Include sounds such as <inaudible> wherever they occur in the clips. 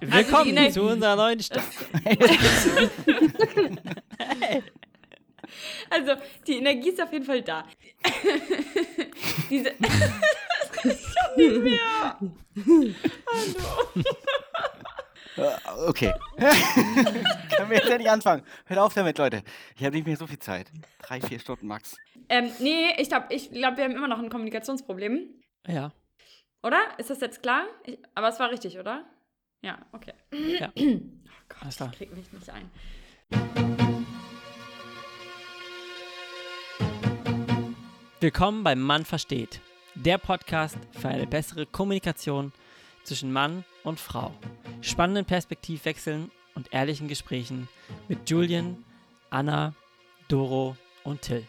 Willkommen also zu unserer neuen Stadt. <laughs> also, die Energie ist auf jeden Fall da. <laughs> Diese. ich hab nicht mehr. Hallo. Okay. <laughs> Können wir jetzt endlich anfangen? Hört auf damit, Leute. Ich habe nicht mehr so viel Zeit. Drei, vier Stunden max. Ähm, nee, ich glaube, ich glaub, wir haben immer noch ein Kommunikationsproblem. Ja. Oder? Ist das jetzt klar? Ich, aber es war richtig, oder? Ja, okay. Ja. Oh Gott, ich krieg mich nicht ein. Willkommen bei Mann versteht, der Podcast für eine bessere Kommunikation zwischen Mann und Frau. Spannenden Perspektivwechseln und ehrlichen Gesprächen mit Julian, Anna, Doro und Till.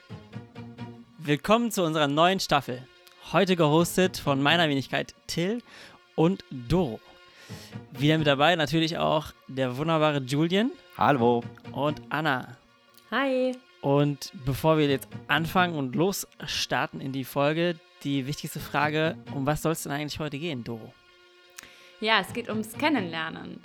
Willkommen zu unserer neuen Staffel. Heute gehostet von meiner Wenigkeit Till und Doro. Wieder mit dabei natürlich auch der wunderbare Julian. Hallo. Und Anna. Hi. Und bevor wir jetzt anfangen und losstarten in die Folge, die wichtigste Frage, um was soll es denn eigentlich heute gehen, Doro? Ja, es geht ums Kennenlernen.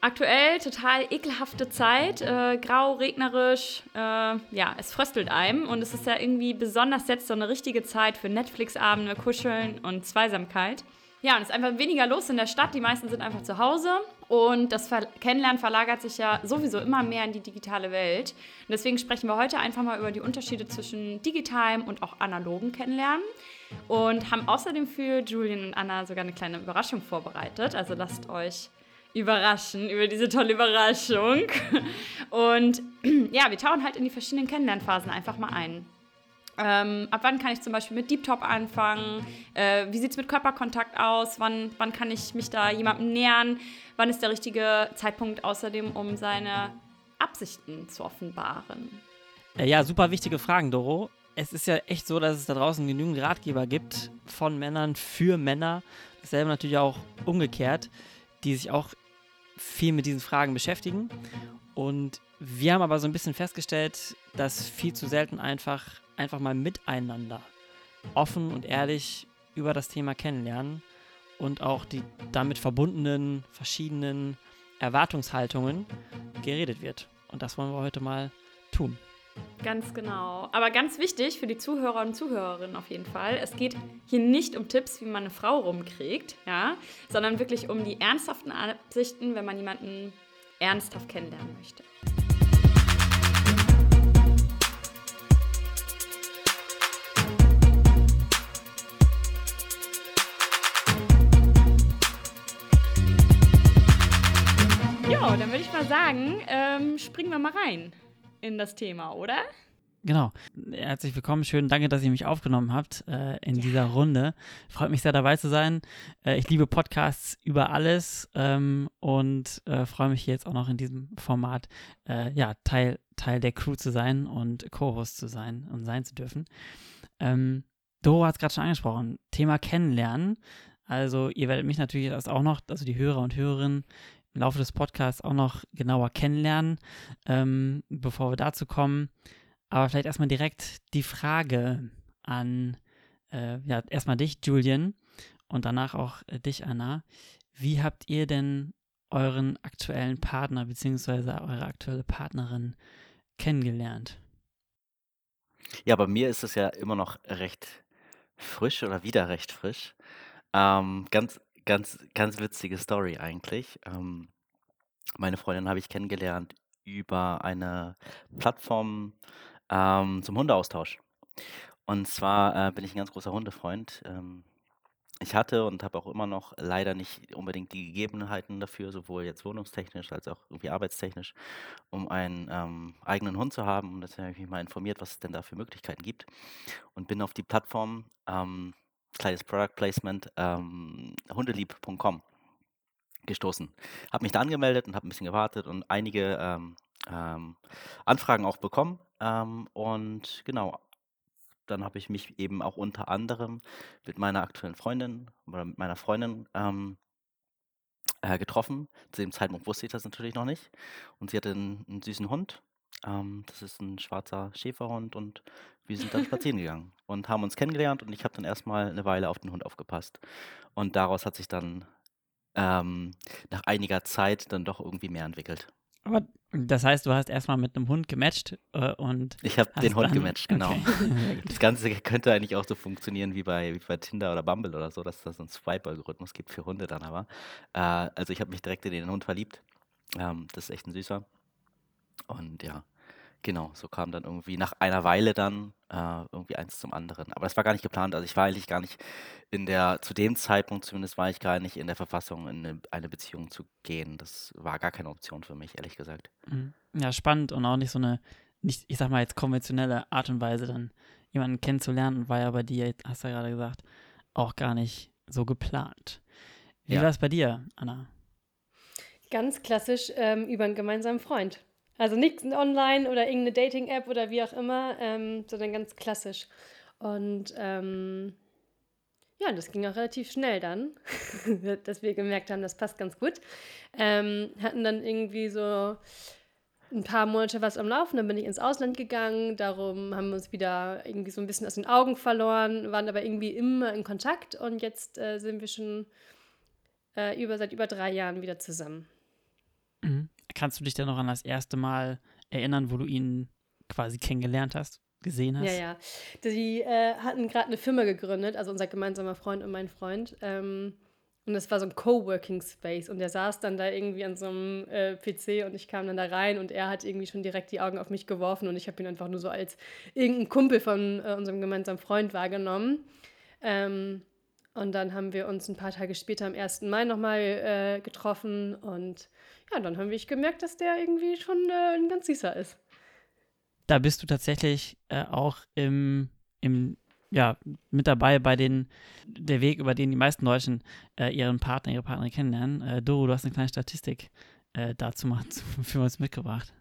Aktuell total ekelhafte Zeit, äh, grau, regnerisch, äh, ja, es fröstelt einem und es ist ja irgendwie besonders jetzt so eine richtige Zeit für Netflix-Abende, Kuscheln und Zweisamkeit. Ja, und es ist einfach weniger los in der Stadt, die meisten sind einfach zu Hause und das Ver Kennenlernen verlagert sich ja sowieso immer mehr in die digitale Welt. Und deswegen sprechen wir heute einfach mal über die Unterschiede zwischen digitalem und auch analogem Kennenlernen und haben außerdem für Julian und Anna sogar eine kleine Überraschung vorbereitet. Also lasst euch überraschen über diese tolle Überraschung. Und <clears throat> ja, wir tauchen halt in die verschiedenen Kennenlernphasen einfach mal ein. Ähm, ab wann kann ich zum Beispiel mit Deep Top anfangen? Äh, wie sieht es mit Körperkontakt aus? Wann, wann kann ich mich da jemandem nähern? Wann ist der richtige Zeitpunkt außerdem, um seine Absichten zu offenbaren? Äh, ja, super wichtige Fragen, Doro. Es ist ja echt so, dass es da draußen genügend Ratgeber gibt von Männern für Männer. Dasselbe natürlich auch umgekehrt, die sich auch viel mit diesen Fragen beschäftigen. Und wir haben aber so ein bisschen festgestellt, dass viel zu selten einfach, einfach mal miteinander offen und ehrlich über das Thema kennenlernen und auch die damit verbundenen verschiedenen Erwartungshaltungen geredet wird. Und das wollen wir heute mal tun. Ganz genau. Aber ganz wichtig für die Zuhörer und Zuhörerinnen auf jeden Fall, es geht hier nicht um Tipps, wie man eine Frau rumkriegt, ja, sondern wirklich um die ernsthaften Absichten, wenn man jemanden ernsthaft kennenlernen möchte. Ja, dann würde ich mal sagen, ähm, springen wir mal rein in das Thema, oder? Genau. Herzlich willkommen. Schön, danke, dass ihr mich aufgenommen habt äh, in ja. dieser Runde. Freut mich sehr, dabei zu sein. Äh, ich liebe Podcasts über alles ähm, und äh, freue mich jetzt auch noch in diesem Format, äh, ja, Teil, Teil der Crew zu sein und Co-Host zu sein und sein zu dürfen. Ähm, Doro hat es gerade schon angesprochen. Thema Kennenlernen. Also, ihr werdet mich natürlich das auch noch, also die Hörer und Hörerinnen, im Laufe des Podcasts auch noch genauer kennenlernen, ähm, bevor wir dazu kommen. Aber vielleicht erstmal direkt die Frage an, äh, ja, erstmal dich, Julian, und danach auch äh, dich, Anna. Wie habt ihr denn euren aktuellen Partner bzw. eure aktuelle Partnerin kennengelernt? Ja, bei mir ist es ja immer noch recht frisch oder wieder recht frisch. Ähm, ganz Ganz ganz witzige Story eigentlich. Ähm, meine Freundin habe ich kennengelernt über eine Plattform, ähm, zum Hundeaustausch. Und zwar, äh, bin ich ein ganz großer Hundefreund. Ähm, ich hatte und habe auch immer noch leider nicht unbedingt die Gegebenheiten dafür, sowohl jetzt wohnungstechnisch als auch irgendwie arbeitstechnisch, um einen, ähm, eigenen Hund zu haben. Und deswegen habe ich mich mal informiert, was es denn da für Möglichkeiten gibt und bin auf die Plattform, ähm kleines Product Placement, ähm, hundelieb.com gestoßen. Habe mich da angemeldet und habe ein bisschen gewartet und einige ähm, ähm, Anfragen auch bekommen. Ähm, und genau, dann habe ich mich eben auch unter anderem mit meiner aktuellen Freundin oder mit meiner Freundin ähm, äh, getroffen. Zu dem Zeitpunkt wusste ich das natürlich noch nicht. Und sie hatte einen, einen süßen Hund ähm, das ist ein schwarzer Schäferhund und wir sind dann <laughs> spazieren gegangen und haben uns kennengelernt und ich habe dann erstmal eine Weile auf den Hund aufgepasst. Und daraus hat sich dann ähm, nach einiger Zeit dann doch irgendwie mehr entwickelt. Aber das heißt, du hast erstmal mit einem Hund gematcht äh, und. Ich habe den Hund gematcht, genau. Okay. <laughs> Das Ganze könnte eigentlich auch so funktionieren wie bei, wie bei Tinder oder Bumble oder so, dass das so einen Swipe-Algorithmus gibt für Hunde dann aber. Äh, also ich habe mich direkt in den Hund verliebt. Ähm, das ist echt ein süßer. Und ja, genau, so kam dann irgendwie nach einer Weile dann äh, irgendwie eins zum anderen. Aber das war gar nicht geplant. Also ich war eigentlich gar nicht in der, zu dem Zeitpunkt zumindest war ich gar nicht in der Verfassung, in eine, eine Beziehung zu gehen. Das war gar keine Option für mich, ehrlich gesagt. Mhm. Ja, spannend und auch nicht so eine, nicht, ich sag mal jetzt konventionelle Art und Weise, dann jemanden kennenzulernen, war ja bei dir, hast du ja gerade gesagt, auch gar nicht so geplant. Wie Ja. war es bei dir, Anna? Ganz klassisch ähm, über einen gemeinsamen Freund. Also nichts online oder irgendeine Dating-App oder wie auch immer, ähm, sondern ganz klassisch. Und ähm, ja, das ging auch relativ schnell dann, <laughs> dass wir gemerkt haben, das passt ganz gut. Ähm, hatten dann irgendwie so ein paar Monate was am Laufen, dann bin ich ins Ausland gegangen, darum haben wir uns wieder irgendwie so ein bisschen aus den Augen verloren, waren aber irgendwie immer in Kontakt und jetzt äh, sind wir schon äh, über, seit über drei Jahren wieder zusammen. Mhm. Kannst du dich denn noch an das erste Mal erinnern, wo du ihn quasi kennengelernt hast, gesehen hast? Ja, ja. Die äh, hatten gerade eine Firma gegründet, also unser gemeinsamer Freund und mein Freund. Ähm, und das war so ein Coworking Space. Und der saß dann da irgendwie an so einem äh, PC und ich kam dann da rein und er hat irgendwie schon direkt die Augen auf mich geworfen und ich habe ihn einfach nur so als irgendein Kumpel von äh, unserem gemeinsamen Freund wahrgenommen. Ähm, und dann haben wir uns ein paar Tage später am 1. Mai nochmal äh, getroffen und ja, dann haben wir gemerkt, dass der irgendwie schon äh, ein ganz süßer ist. Da bist du tatsächlich äh, auch im, im, ja, mit dabei bei den, der Weg, über den die meisten Deutschen äh, ihren Partner, ihre Partnerin kennenlernen. Äh, Doro, du hast eine kleine Statistik äh, dazu mal <laughs> zu- für uns mitgebracht.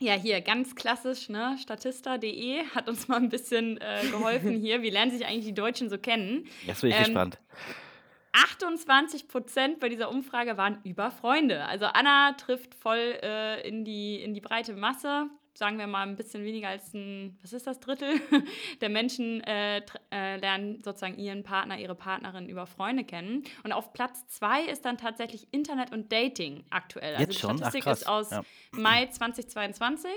Ja, hier ganz klassisch, ne? Statista.de hat uns mal ein bisschen äh, geholfen <laughs> hier. Wie lernen sich eigentlich die Deutschen so kennen? Jetzt bin ich Ähm, gespannt. 28 Prozent bei dieser Umfrage waren über Freunde. Also Anna trifft voll äh, in, die, in die breite Masse. Sagen wir mal ein bisschen weniger als ein, was ist das, Drittel <laughs> der Menschen äh, äh, lernen sozusagen ihren Partner, ihre Partnerin über Freunde kennen. Und auf Platz zwei ist dann tatsächlich Internet und Dating aktuell. Also Jetzt die schon? Ach, Statistik krass. ist aus Ja. Mai 2022.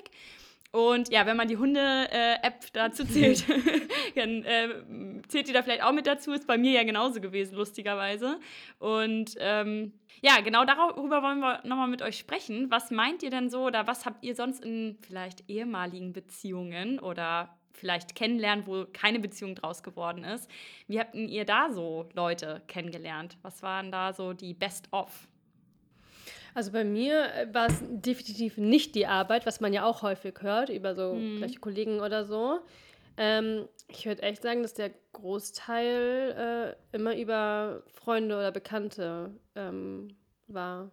Und ja, wenn man die Hunde-App dazu <laughs> zählt, <laughs> dann äh, zählt die da vielleicht auch mit dazu. Ist bei mir ja genauso gewesen, lustigerweise. Und ähm, ja, genau darüber wollen wir nochmal mit euch sprechen. Was meint ihr denn so oder was habt ihr sonst in vielleicht ehemaligen Beziehungen oder vielleicht kennenlernen, wo keine Beziehung draus geworden ist? Wie habt ihr da so Leute kennengelernt? Was waren da so die Best-of? Also bei mir äh, war es definitiv nicht die Arbeit, was man ja auch häufig hört, über so Mhm. gleiche Kollegen oder so. Ähm, ich würde echt sagen, dass der Großteil äh, immer über Freunde oder Bekannte ähm, war.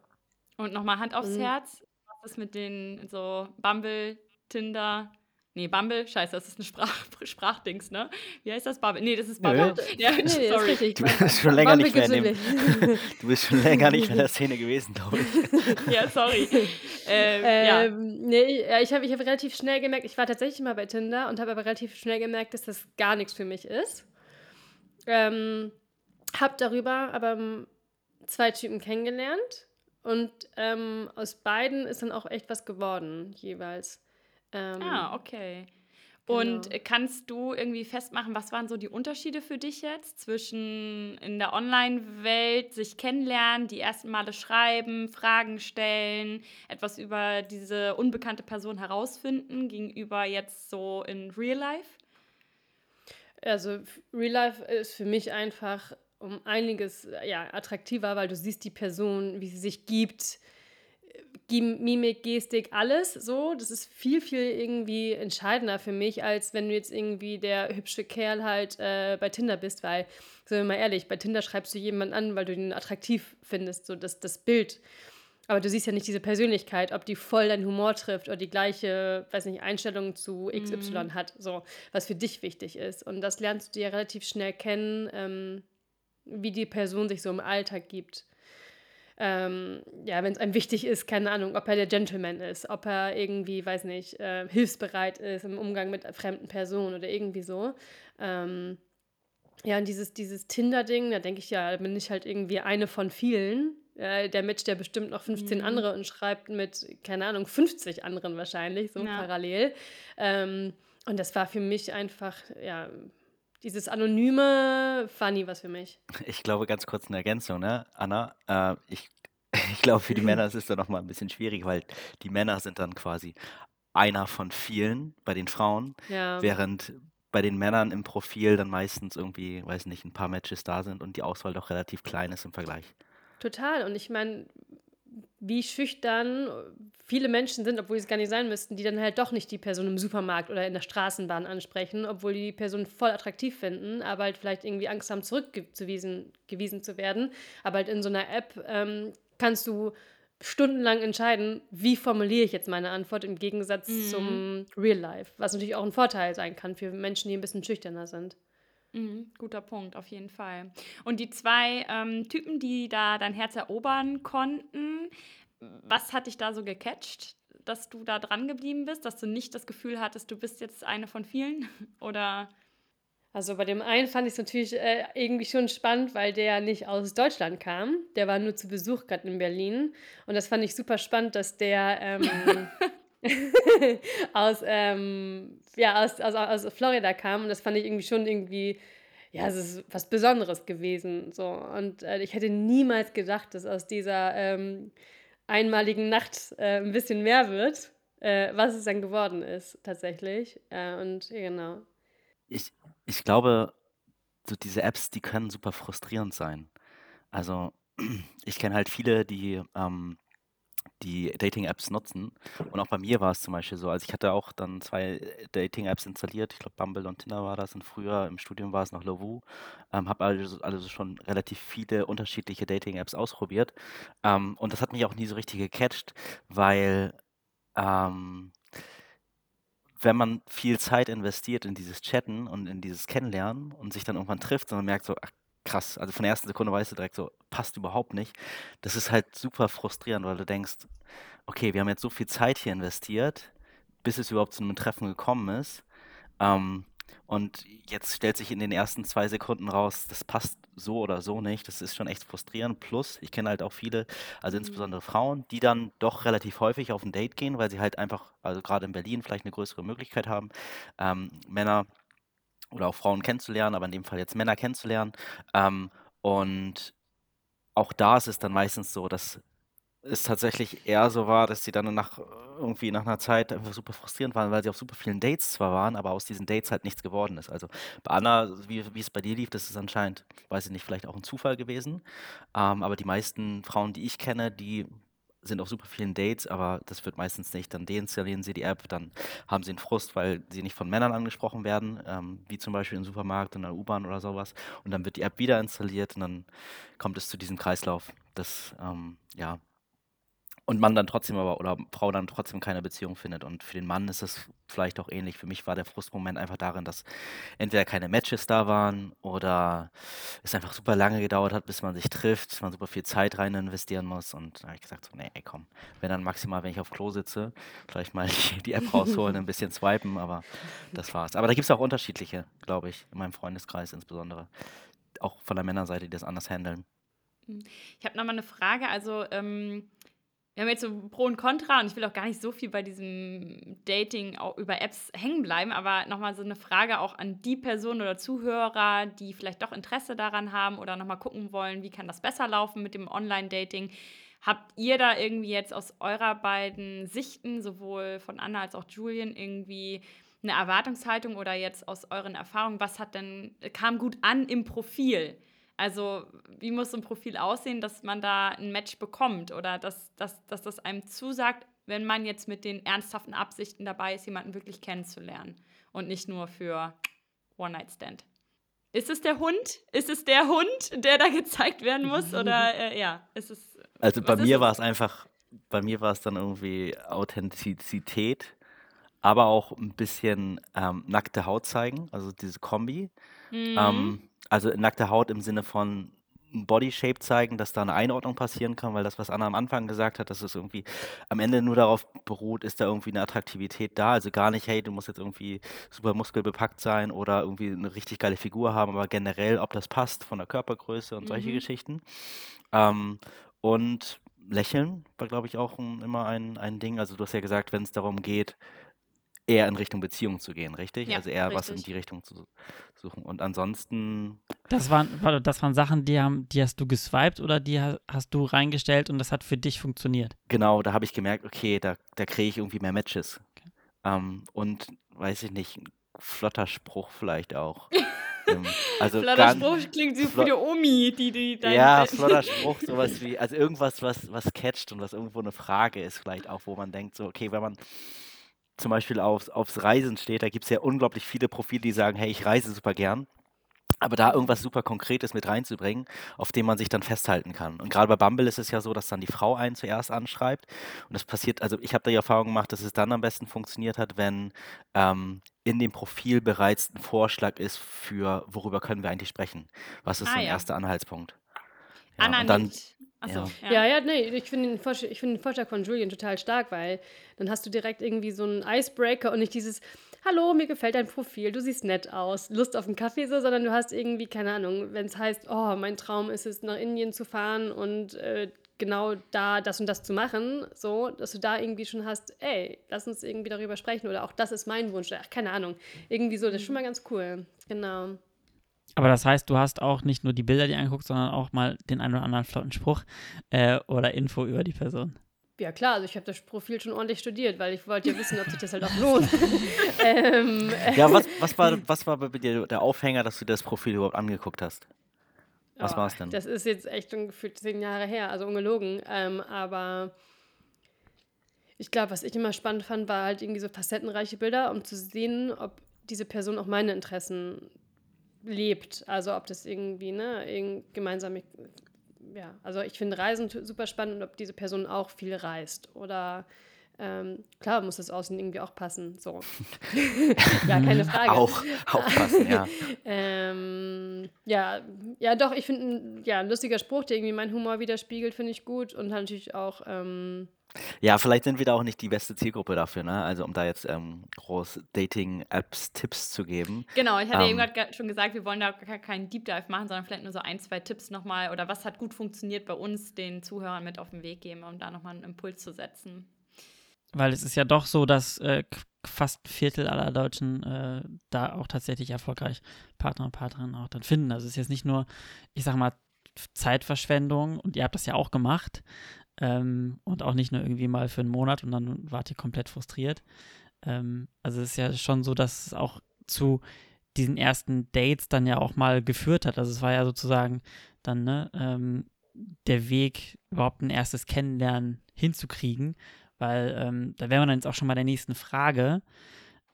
Und nochmal Hand aufs Mhm. Herz. Was ist mit den so Bumble, Tinder? Nee, Bumble, scheiße, das ist ein Sprach <laughs> Sprachdings, ne? Wie heißt das? Bumble? Nee, das ist Nö. Bumble. Ja, Nee, nee, das ist sorry. Du bist schon länger nicht mehr in dem, Bumble du bist schon länger nicht mehr in der <laughs> Szene gewesen, glaube ich. <laughs> Ja, sorry. Ähm, ja. Ähm, nee, ja, ich habe ich hab relativ schnell gemerkt, ich war tatsächlich mal bei Tinder und habe aber relativ schnell gemerkt, dass das gar nichts für mich ist. Ähm, habe darüber aber ähm, zwei Typen kennengelernt und ähm, aus beiden ist dann auch echt was geworden, jeweils. Ähm, Ah, okay. Genau. Und äh, kannst du irgendwie festmachen, was waren so die Unterschiede für dich jetzt zwischen in der Online-Welt sich kennenlernen, die ersten Male schreiben, Fragen stellen, etwas über diese unbekannte Person herausfinden, gegenüber jetzt so in Real Life? Also Real Life ist für mich einfach um einiges äh, ja, attraktiver, weil du siehst die Person, wie sie sich gibt, Gi- Mimik, Gestik, alles so. Das ist viel, viel irgendwie entscheidender für mich, als wenn du jetzt irgendwie der hübsche Kerl halt äh, bei Tinder bist, weil, sind wir mal ehrlich, bei Tinder schreibst du jemanden an, weil du ihn attraktiv findest, so das, das Bild. Aber du siehst ja nicht diese Persönlichkeit, ob die voll deinen Humor trifft oder die gleiche, weiß nicht, Einstellung zu XY hat, so, was für dich wichtig ist. Und das lernst du ja relativ schnell kennen, ähm, wie die Person sich so im Alltag gibt. Ähm, ja, wenn es einem wichtig ist, keine Ahnung, ob er der Gentleman ist, ob er irgendwie, weiß nicht, äh, hilfsbereit ist im Umgang mit fremden Personen oder irgendwie so. Ähm, Ja, und dieses, dieses Tinder-Ding, da denke ich ja, da bin ich halt irgendwie eine von vielen. Äh, der matcht ja bestimmt noch 15 Mhm. andere und schreibt mit, keine Ahnung, 50 anderen wahrscheinlich, so Ja. parallel. Ähm, und das war für mich einfach, ja, dieses anonyme nie was für mich. Ich glaube, ganz kurz eine Ergänzung, ne, Anna? Äh, ich, <laughs> ich glaube, für die Männer ist es dann nochmal ein bisschen schwierig, weil die Männer sind dann quasi einer von vielen bei den Frauen, Ja. während bei den Männern im Profil dann meistens irgendwie, weiß nicht, ein paar Matches da sind und die Auswahl doch relativ klein ist im Vergleich. Total. Und ich meine, wie schüchtern viele Menschen sind, obwohl sie es gar nicht sein müssten, die dann halt doch nicht die Person im Supermarkt oder in der Straßenbahn ansprechen, obwohl die Person voll attraktiv finden, aber halt vielleicht irgendwie Angst haben, zurückgewiesen gewiesen zu werden. Aber halt in so einer App ähm, kannst du stundenlang entscheiden, wie formuliere ich jetzt meine Antwort im Gegensatz Mhm. zum Real Life, was natürlich auch ein Vorteil sein kann für Menschen, die ein bisschen schüchterner sind. Mhm, guter Punkt, auf jeden Fall. Und die zwei ähm, Typen, die da dein Herz erobern konnten, was hat dich da so gecatcht, dass du da dran geblieben bist, dass du nicht das Gefühl hattest, du bist jetzt eine von vielen? <laughs> Oder Also bei dem einen fand ich es natürlich äh, irgendwie schon spannend, weil der nicht aus Deutschland kam. Der war nur zu Besuch gerade in Berlin. Und das fand ich super spannend, dass der ähm, <laughs> <laughs> aus, ähm, ja, aus, aus, aus Florida kam. Und das fand ich irgendwie schon irgendwie, ja, es ist was Besonderes gewesen. So. Und äh, ich hätte niemals gedacht, dass aus dieser ähm, einmaligen Nacht äh, ein bisschen mehr wird, äh, was es dann geworden ist, tatsächlich. Äh, und genau. Ich, ich glaube, so diese Apps, die können super frustrierend sein. Also <clears throat> ich kenne halt viele, die ähm, die Dating-Apps nutzen. Und auch bei mir war es zum Beispiel so. Also ich hatte auch dann zwei äh, Dating-Apps installiert. Ich glaube, Bumble und Tinder war das. Und früher im Studium war es noch Lovoo. Ähm, habe also, also schon relativ viele unterschiedliche Dating-Apps ausprobiert. Ähm, und das hat mich auch nie so richtig gecatcht, weil ähm, wenn man viel Zeit investiert in dieses Chatten und in dieses Kennenlernen und sich dann irgendwann trifft und man merkt so, ach, krass, also von der ersten Sekunde weißt du direkt so, passt überhaupt nicht. Das ist halt super frustrierend, weil du denkst, okay, wir haben jetzt so viel Zeit hier investiert, bis es überhaupt zu einem Treffen gekommen ist. Ähm, und jetzt stellt sich in den ersten zwei Sekunden raus, das passt so oder so nicht. Das ist schon echt frustrierend. Plus, ich kenne halt auch viele, also insbesondere Frauen, die dann doch relativ häufig auf ein Date gehen, weil sie halt einfach, also gerade in Berlin vielleicht eine größere Möglichkeit haben, ähm, Männer oder auch Frauen kennenzulernen, aber in dem Fall jetzt Männer kennenzulernen. Ähm, und auch da ist es dann meistens so, dass es tatsächlich eher so war, dass sie dann nach irgendwie nach einer Zeit einfach super frustrierend waren, weil sie auf super vielen Dates zwar waren, aber aus diesen Dates halt nichts geworden ist. Also bei Anna, wie, wie es bei dir lief, das ist anscheinend, weiß ich nicht, vielleicht auch ein Zufall gewesen. Ähm, aber die meisten Frauen, die ich kenne, die sind auf super vielen Dates, aber das wird meistens nicht. Dann deinstallieren sie die App, dann haben sie einen Frust, weil sie nicht von Männern angesprochen werden, ähm, wie zum Beispiel im Supermarkt, in der U-Bahn oder sowas. Und dann wird die App wieder installiert und dann kommt es zu diesem Kreislauf. Das, ähm, ja, und man dann trotzdem aber oder Frau dann trotzdem keine Beziehung findet. Und für den Mann ist es vielleicht auch ähnlich. Für mich war der Frustmoment einfach darin, dass entweder keine Matches da waren oder es einfach super lange gedauert hat, bis man sich trifft, man super viel Zeit rein investieren muss. Und da habe ich gesagt, so, nee, ey, komm, wenn dann maximal, wenn ich auf Klo sitze, vielleicht mal <laughs> die, App rausholen, ein bisschen swipen, aber das war's. Aber da gibt es auch unterschiedliche, glaube ich, in meinem Freundeskreis insbesondere. Auch von der Männerseite, die das anders handeln. Ich habe nochmal eine Frage. Also, ähm, wir haben jetzt so Pro und Contra und ich will auch gar nicht so viel bei diesem Dating über Apps hängen bleiben, aber nochmal so eine Frage auch an die Person oder Zuhörer, die vielleicht doch Interesse daran haben oder nochmal gucken wollen, wie kann das besser laufen mit dem Online-Dating. Habt ihr da irgendwie jetzt aus eurer beiden Sichten, sowohl von Anna als auch Julian, irgendwie eine Erwartungshaltung oder jetzt aus euren Erfahrungen, was hat denn, kam gut an im Profil? Also, wie muss so ein Profil aussehen, dass man da ein Match bekommt oder dass, dass, dass das einem zusagt, wenn man jetzt mit den ernsthaften Absichten dabei ist, jemanden wirklich kennenzulernen und nicht nur für One-Night-Stand? Ist es der Hund? Ist es der Hund, der da gezeigt werden muss? Oder <laughs> äh, ja, ist es. Also bei mir war es einfach, bei mir war es dann irgendwie Authentizität, aber auch ein bisschen ähm, nackte Haut zeigen, also diese Kombi. Mhm. Ähm, also nackte Haut im Sinne von ein Body-Shape zeigen, dass da eine Einordnung passieren kann, weil das, was Anna am Anfang gesagt hat, dass es irgendwie am Ende nur darauf beruht, ist da irgendwie eine Attraktivität da. Also gar nicht, hey, du musst jetzt irgendwie super muskelbepackt sein oder irgendwie eine richtig geile Figur haben, aber generell, ob das passt von der Körpergröße und solche Mhm. Geschichten. Ähm, und Lächeln war, glaube ich, auch ein, immer ein, ein Ding. Also du hast ja gesagt, wenn es darum geht, eher in Richtung Beziehung zu gehen, richtig? Ja, also eher was in richtig. die Richtung zu suchen. Und ansonsten, Das waren, warte, das waren Sachen, die, haben, die hast du geswiped oder die ha- hast du reingestellt und das hat für dich funktioniert? genau, da habe ich gemerkt, okay, da, da kriege ich irgendwie mehr Matches. Ähm, und weiß ich nicht, ein flotter Spruch vielleicht auch. <laughs> ähm, also Flotter ganz- Spruch klingt so wie die Omi, die, die dein Ja, Bett- flotter <laughs> Spruch, sowas wie, also irgendwas, was, was catcht und was irgendwo eine Frage ist, vielleicht auch, wo man denkt, so, okay, wenn man zum Beispiel aufs, aufs Reisen steht, da gibt es ja unglaublich viele Profile, die sagen, hey, ich reise super gern. Aber da irgendwas super Konkretes mit reinzubringen, auf dem man sich dann festhalten kann. Und gerade bei Bumble ist es ja so, dass dann die Frau einen zuerst anschreibt. Und das passiert, also ich habe da die Erfahrung gemacht, dass es dann am besten funktioniert hat, wenn ähm, in dem Profil bereits ein Vorschlag ist für, worüber können wir eigentlich sprechen. Was ist Ah, so ein ja. erster Anhaltspunkt? Ja, Anna und dann, nicht. Achso, ja. Ja, ja, nee, ich finde den, Vorsch- ich find den Vorschlag von Julian total stark, weil dann hast du direkt irgendwie so einen Icebreaker und nicht dieses, hallo, mir gefällt dein Profil, du siehst nett aus, Lust auf einen Kaffee so, sondern du hast irgendwie, keine Ahnung, wenn es heißt, oh, mein Traum ist es, nach Indien zu fahren und äh, genau da das und das zu machen, so, dass du da irgendwie schon hast, ey, lass uns irgendwie darüber sprechen oder auch das ist mein Wunsch, ach, keine Ahnung, irgendwie so, das ist schon mal ganz cool, genau. Aber das heißt, du hast auch nicht nur die Bilder dir angeguckt, sondern auch mal den einen oder anderen flotten Spruch äh, oder Info über die Person. Ja klar, also ich habe das Profil schon ordentlich studiert, weil ich wollte ja wissen, ob sich das halt auch lohnt. <laughs> ähm, Ja, was, was, war, was war bei dir der Aufhänger, dass du das Profil überhaupt angeguckt hast? Was Oh, war's denn? Das ist jetzt echt schon gefühlt zehn Jahre her, also ungelogen. Ähm, aber ich glaube, was ich immer spannend fand, war halt irgendwie so facettenreiche Bilder, um zu sehen, ob diese Person auch meine Interessen lebt. Also ob das irgendwie, ne, irgend gemeinsam, ja, also ich finde Reisen super spannend und ob diese Person auch viel reist. Oder ähm, klar muss das Aussehen irgendwie auch passen. So. <laughs> ja, keine Frage. Auch, aufpassen, ja. <laughs> Ähm, ja, ja, doch, ich finde, ein- ja, ein lustiger Spruch, der irgendwie meinen Humor widerspiegelt, finde ich gut. Und natürlich auch, ähm, Ja, vielleicht sind wir da auch nicht die beste Zielgruppe dafür, ne? Also um da jetzt ähm, groß Dating-Apps-Tipps zu geben. Genau, ich hatte Ähm. eben gerade ge- schon gesagt, wir wollen da gar keinen Deep Dive machen, sondern vielleicht nur so ein, zwei Tipps nochmal oder was hat gut funktioniert bei uns den Zuhörern mit auf den Weg geben, um da nochmal einen Impuls zu setzen. Weil es ist ja doch so, dass äh, k- fast ein Viertel aller Deutschen äh, da auch tatsächlich erfolgreich Partner und Partnerinnen auch dann finden. Also es ist jetzt nicht nur, ich sag mal, Zeitverschwendung und ihr habt das ja auch gemacht ähm, und auch nicht nur irgendwie mal für einen Monat und dann wart ihr komplett frustriert. Ähm, also es ist ja schon so, dass es auch zu diesen ersten Dates dann ja auch mal geführt hat. Also es war ja sozusagen dann ne, ähm, der Weg, überhaupt ein erstes Kennenlernen hinzukriegen. Weil ähm, da wären wir dann jetzt auch schon bei der nächsten Frage.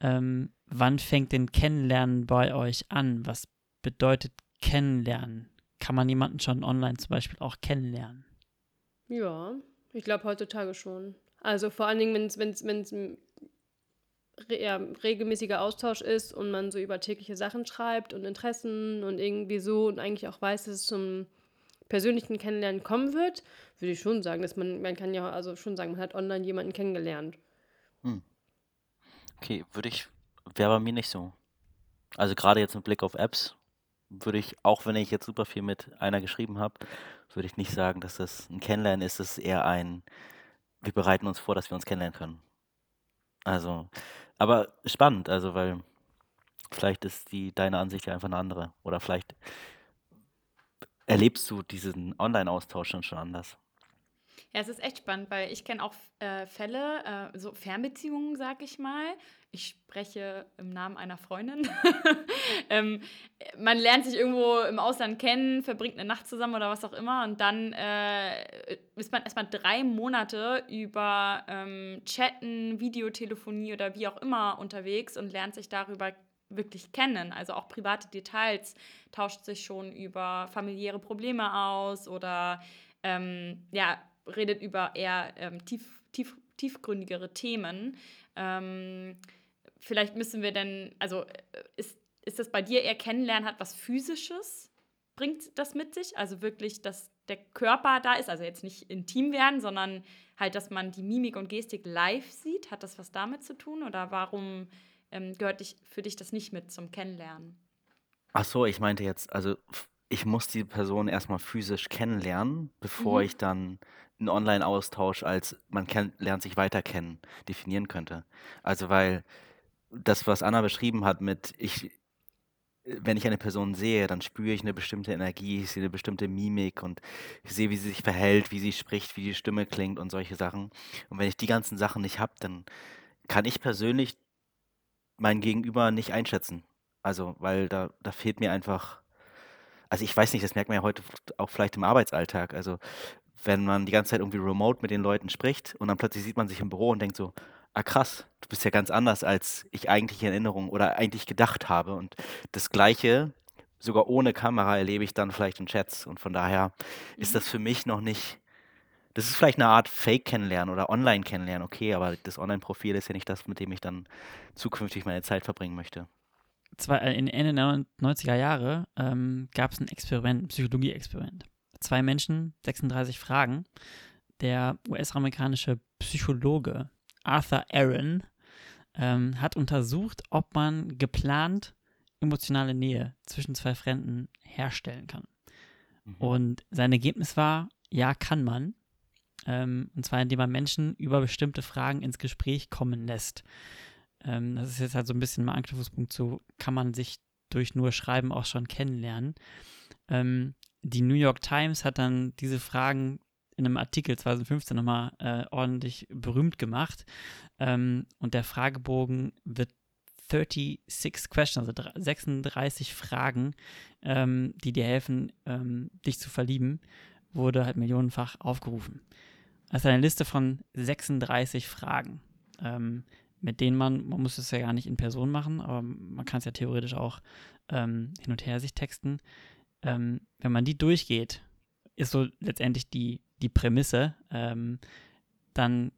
Ähm, wann fängt denn Kennenlernen bei euch an? Was bedeutet Kennenlernen? Kann man jemanden schon online zum Beispiel auch kennenlernen? Ja, ich glaube heutzutage schon. Also vor allen Dingen, wenn es ein re ja, regelmäßiger Austausch ist und man so über tägliche Sachen schreibt und Interessen und irgendwie so und eigentlich auch weiß, dass es zum persönlichen Kennenlernen kommen wird, würde ich schon sagen, dass man, man kann ja also schon sagen, man hat online jemanden kennengelernt. Okay, würde ich, wäre bei mir nicht so. Also gerade jetzt mit Blick auf Apps, würde ich, auch wenn ich jetzt super viel mit einer geschrieben habe, würde ich nicht sagen, dass das ein Kennenlernen ist, es ist eher ein, wir bereiten uns vor, dass wir uns kennenlernen können. Also, aber spannend, also weil vielleicht ist die deine Ansicht ja einfach eine andere. Oder vielleicht erlebst du diesen Online-Austausch dann schon anders. Ja, es ist echt spannend, weil ich kenne auch äh, Fälle, äh, so Fernbeziehungen, sag ich mal. Ich spreche im Namen einer Freundin. <laughs> ähm, man lernt sich irgendwo im Ausland kennen, verbringt eine Nacht zusammen oder was auch immer und dann äh, ist man erstmal drei Monate über ähm, Chatten, Videotelefonie oder wie auch immer unterwegs und lernt sich darüber wirklich kennen. Also auch private Details tauscht sich schon über familiäre Probleme aus oder ähm, ja, redet über eher ähm, tief, tief, tiefgründigere Themen. Ähm, vielleicht müssen wir denn, also äh, ist, ist das bei dir eher kennenlernen, hat was Physisches bringt das mit sich? Also wirklich, dass der Körper da ist, also jetzt nicht intim werden, sondern halt, dass man die Mimik und Gestik live sieht. Hat das was damit zu tun oder warum ähm, gehört dich, für dich das nicht mit zum Kennenlernen? Ach so, ich meinte jetzt, also ich muss die Person erstmal physisch kennenlernen, bevor Mhm. ich dann einen Online-Austausch als man lernt sich weiter kennen definieren könnte. Also weil das, was Anna beschrieben hat mit ich, wenn ich eine Person sehe, dann spüre ich eine bestimmte Energie, ich sehe eine bestimmte Mimik und ich sehe, wie sie sich verhält, wie sie spricht, wie die Stimme klingt und solche Sachen. Und wenn ich die ganzen Sachen nicht habe, dann kann ich persönlich mein Gegenüber nicht einschätzen. Also, weil da, da fehlt mir einfach, also ich weiß nicht, das merkt man ja heute auch vielleicht im Arbeitsalltag. Also, wenn man die ganze Zeit irgendwie remote mit den Leuten spricht und dann plötzlich sieht man sich im Büro und denkt so, ah krass, du bist ja ganz anders, als ich eigentlich in Erinnerung oder eigentlich gedacht habe. Und das Gleiche, sogar ohne Kamera, erlebe ich dann vielleicht in Chats. Und von daher ist Mhm. das für mich noch nicht, das ist vielleicht eine Art Fake-Kennenlernen oder Online-Kennenlernen, okay, aber das Online-Profil ist ja nicht das, mit dem ich dann zukünftig meine Zeit verbringen möchte. Zwei, äh, in Ende der 90er Jahre ähm, gab es ein Experiment, ein Psychologie-Experiment. Zwei Menschen, 36 Fragen. Der US-amerikanische Psychologe Arthur Aaron ähm, hat untersucht, ob man geplant emotionale Nähe zwischen zwei Fremden herstellen kann. Mhm. Und sein Ergebnis war, ja, kann man. Ähm, und zwar, indem man Menschen über bestimmte Fragen ins Gespräch kommen lässt. Ähm, das ist jetzt halt so ein bisschen mal Anknüpfungspunkt zu, kann man sich durch nur Schreiben auch schon kennenlernen. Ähm, die New York Times hat dann diese Fragen in einem Artikel 2015 nochmal äh, ordentlich berühmt gemacht. Ähm, und der Fragebogen wird 36 Questions, also dr- 36 Fragen, ähm, die dir helfen, ähm, dich zu verlieben, wurde halt millionenfach aufgerufen. Ist eine Liste von 36 Fragen, ähm, mit denen man, man muss es ja gar nicht in Person machen, aber man kann es ja theoretisch auch ähm, hin und her sich texten. Ähm, wenn man die durchgeht, ist so letztendlich die, die Prämisse, ähm, dann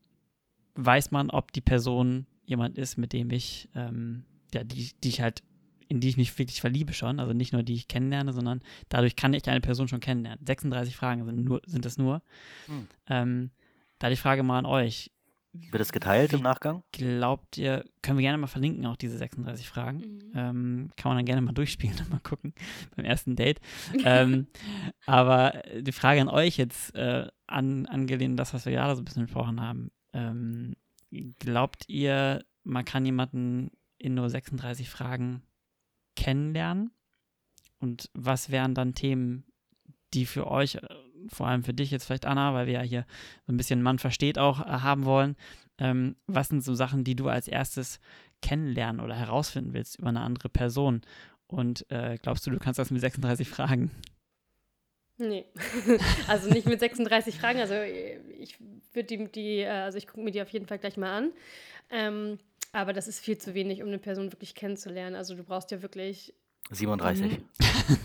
weiß man, ob die Person jemand ist, mit dem ich, ähm, ja, die, die ich halt, in die ich mich wirklich verliebe schon, also nicht nur die ich kennenlerne, sondern dadurch kann ich eine Person schon kennenlernen. 36 Fragen sind, nur, sind es nur. Hm. Ähm, da die Frage mal an euch. Wird es geteilt im Nachgang? Glaubt ihr, können wir gerne mal verlinken, auch diese 36 Fragen. Mhm. Ähm, kann man dann gerne mal durchspielen und <laughs> mal gucken beim ersten Date. ähm, <laughs> aber die Frage an euch jetzt, äh, an, angelehnt an das, was wir gerade so ein bisschen besprochen haben. Ähm, glaubt ihr, man kann jemanden in nur 36 Fragen kennenlernen? Und was wären dann Themen, die für euch, äh, vor allem für dich jetzt vielleicht Anna, weil wir ja hier so ein bisschen Mann versteht auch äh, haben wollen, ähm, was sind so Sachen, die du als erstes kennenlernen oder herausfinden willst über eine andere Person? Und äh, glaubst du, du kannst das mit 36 Fragen? Nee, <laughs> also nicht mit 36 Fragen. Also ich würde die, die, äh, also ich gucke mir die auf jeden Fall gleich mal an. Ähm, aber das ist viel zu wenig, um eine Person wirklich kennenzulernen. Also du brauchst ja wirklich 37.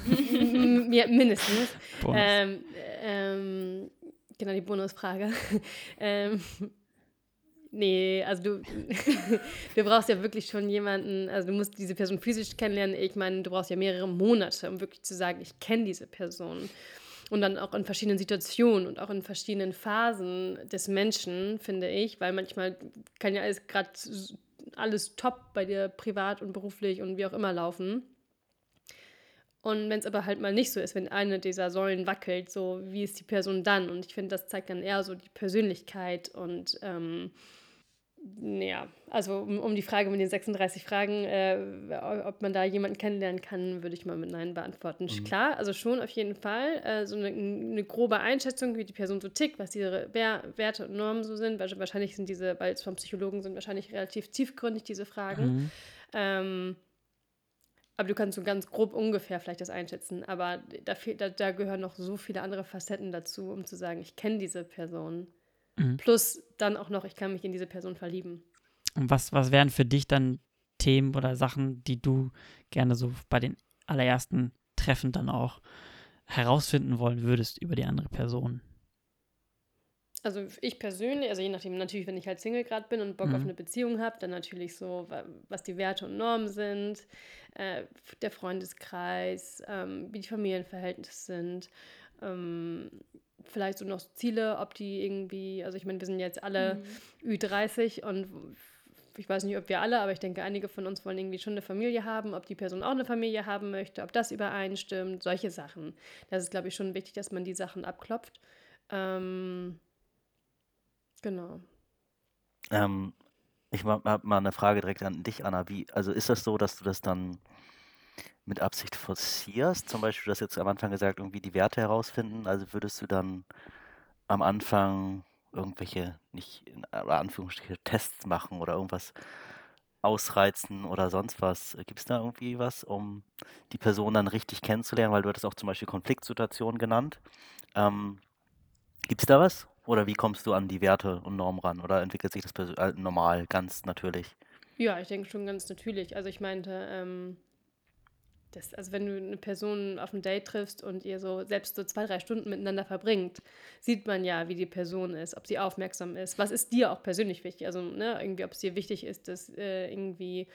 m- <laughs> ja, mindestens. Bonus. Ähm, ähm, genau, die Bonusfrage. <laughs> ähm, nee, also du, <laughs> du brauchst ja wirklich schon jemanden, also du musst diese Person physisch kennenlernen. Ich meine, du brauchst ja mehrere Monate, um wirklich zu sagen, ich kenne diese Person. Und dann auch in verschiedenen Situationen und auch in verschiedenen Phasen des Menschen, finde ich, weil manchmal kann ja alles gerade alles top bei dir privat und beruflich und wie auch immer laufen. Und wenn es aber halt mal nicht so ist, wenn eine dieser Säulen wackelt, so wie ist die Person dann? Und ich finde, das zeigt dann eher so die Persönlichkeit und ähm, ja, also um, um die Frage mit den 36 Fragen, äh, ob man da jemanden kennenlernen kann, würde ich mal mit Nein beantworten. Mhm. Klar, also schon auf jeden Fall. Äh, so eine, eine grobe Einschätzung, wie die Person so tickt, was ihre Wer Werte und Normen so sind. Wahrscheinlich sind diese, weil es vom Psychologen sind, wahrscheinlich relativ tiefgründig, diese Fragen. Mhm. Ähm, aber du kannst so ganz grob ungefähr vielleicht das einschätzen. Aber da, da, da gehören noch so viele andere Facetten dazu, um zu sagen, ich kenne diese Person. Mhm. Plus dann auch noch, ich kann mich in diese Person verlieben. Und was, was wären für dich dann Themen oder Sachen, die du gerne so bei den allerersten Treffen dann auch herausfinden wollen würdest über die andere Person? Also ich persönlich, also je nachdem, natürlich, wenn ich halt Single gerade bin und Bock Mhm. auf eine Beziehung habe, dann natürlich so, wa- was die Werte und Normen sind, äh, der Freundeskreis, ähm, wie die Familienverhältnisse sind, ähm, vielleicht so noch Ziele, ob die irgendwie, also ich meine, wir sind jetzt alle Ü30 und ich weiß nicht, ob wir alle, aber ich denke, einige von uns wollen irgendwie schon eine Familie haben, ob die Person auch eine Familie haben möchte, ob das übereinstimmt, solche Sachen. Das ist, glaube ich, schon wichtig, dass man die Sachen abklopft. Ähm, genau. Ähm, ich habe mal eine Frage direkt an dich, Anna. Wie, also ist das so, dass du das dann mit Absicht forcierst? Zum Beispiel, du hast jetzt am Anfang gesagt, irgendwie die Werte herausfinden. Also würdest du dann am Anfang irgendwelche, nicht in Anführungsstrichen, Tests machen oder irgendwas ausreizen oder sonst was? Gibt es da irgendwie was, um die Person dann richtig kennenzulernen? Weil du hattest auch zum Beispiel Konfliktsituationen genannt. Ähm, Gibt es da was? Oder wie kommst du an die Werte und Normen ran? Oder entwickelt sich das äh, normal, ganz natürlich? Ja, ich denke schon ganz natürlich. Also ich meinte, ähm, das, also wenn du eine Person auf ein Date triffst und ihr so selbst so zwei, drei Stunden miteinander verbringt, sieht man ja, wie die Person ist, ob sie aufmerksam ist. Was ist dir auch persönlich wichtig? Also, ne, irgendwie, ob es dir wichtig ist, dass äh, irgendwie,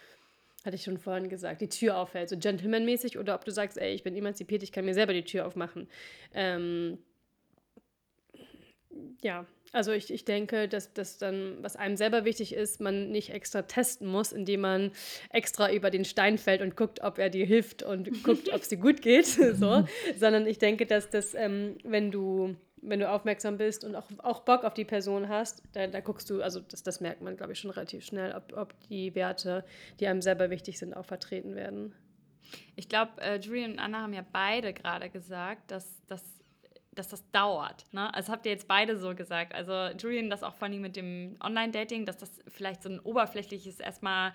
hatte ich schon vorhin gesagt, die Tür aufhält, so gentlemanmäßig, oder ob du sagst, ey, ich bin emanzipiert, ich kann mir selber die Tür aufmachen. Ähm, ja, also ich, ich denke, dass das dann, was einem selber wichtig ist, man nicht extra testen muss, indem man extra über den Stein fällt und guckt, ob er dir hilft und <laughs> guckt, ob es dir gut geht, <laughs> so, sondern ich denke, dass das, ähm, wenn du wenn du aufmerksam bist und auch, auch Bock auf die Person hast, da, da guckst du, also das, das merkt man, glaube ich, schon relativ schnell, ob, ob die Werte, die einem selber wichtig sind, auch vertreten werden. Ich glaube, äh, Julian und Anna haben ja beide gerade gesagt, dass, dass, dass das dauert. Ne? Also habt ihr jetzt beide so gesagt. Also Julian, das auch vor allem mit dem Online-Dating, dass das vielleicht so ein oberflächliches erstmal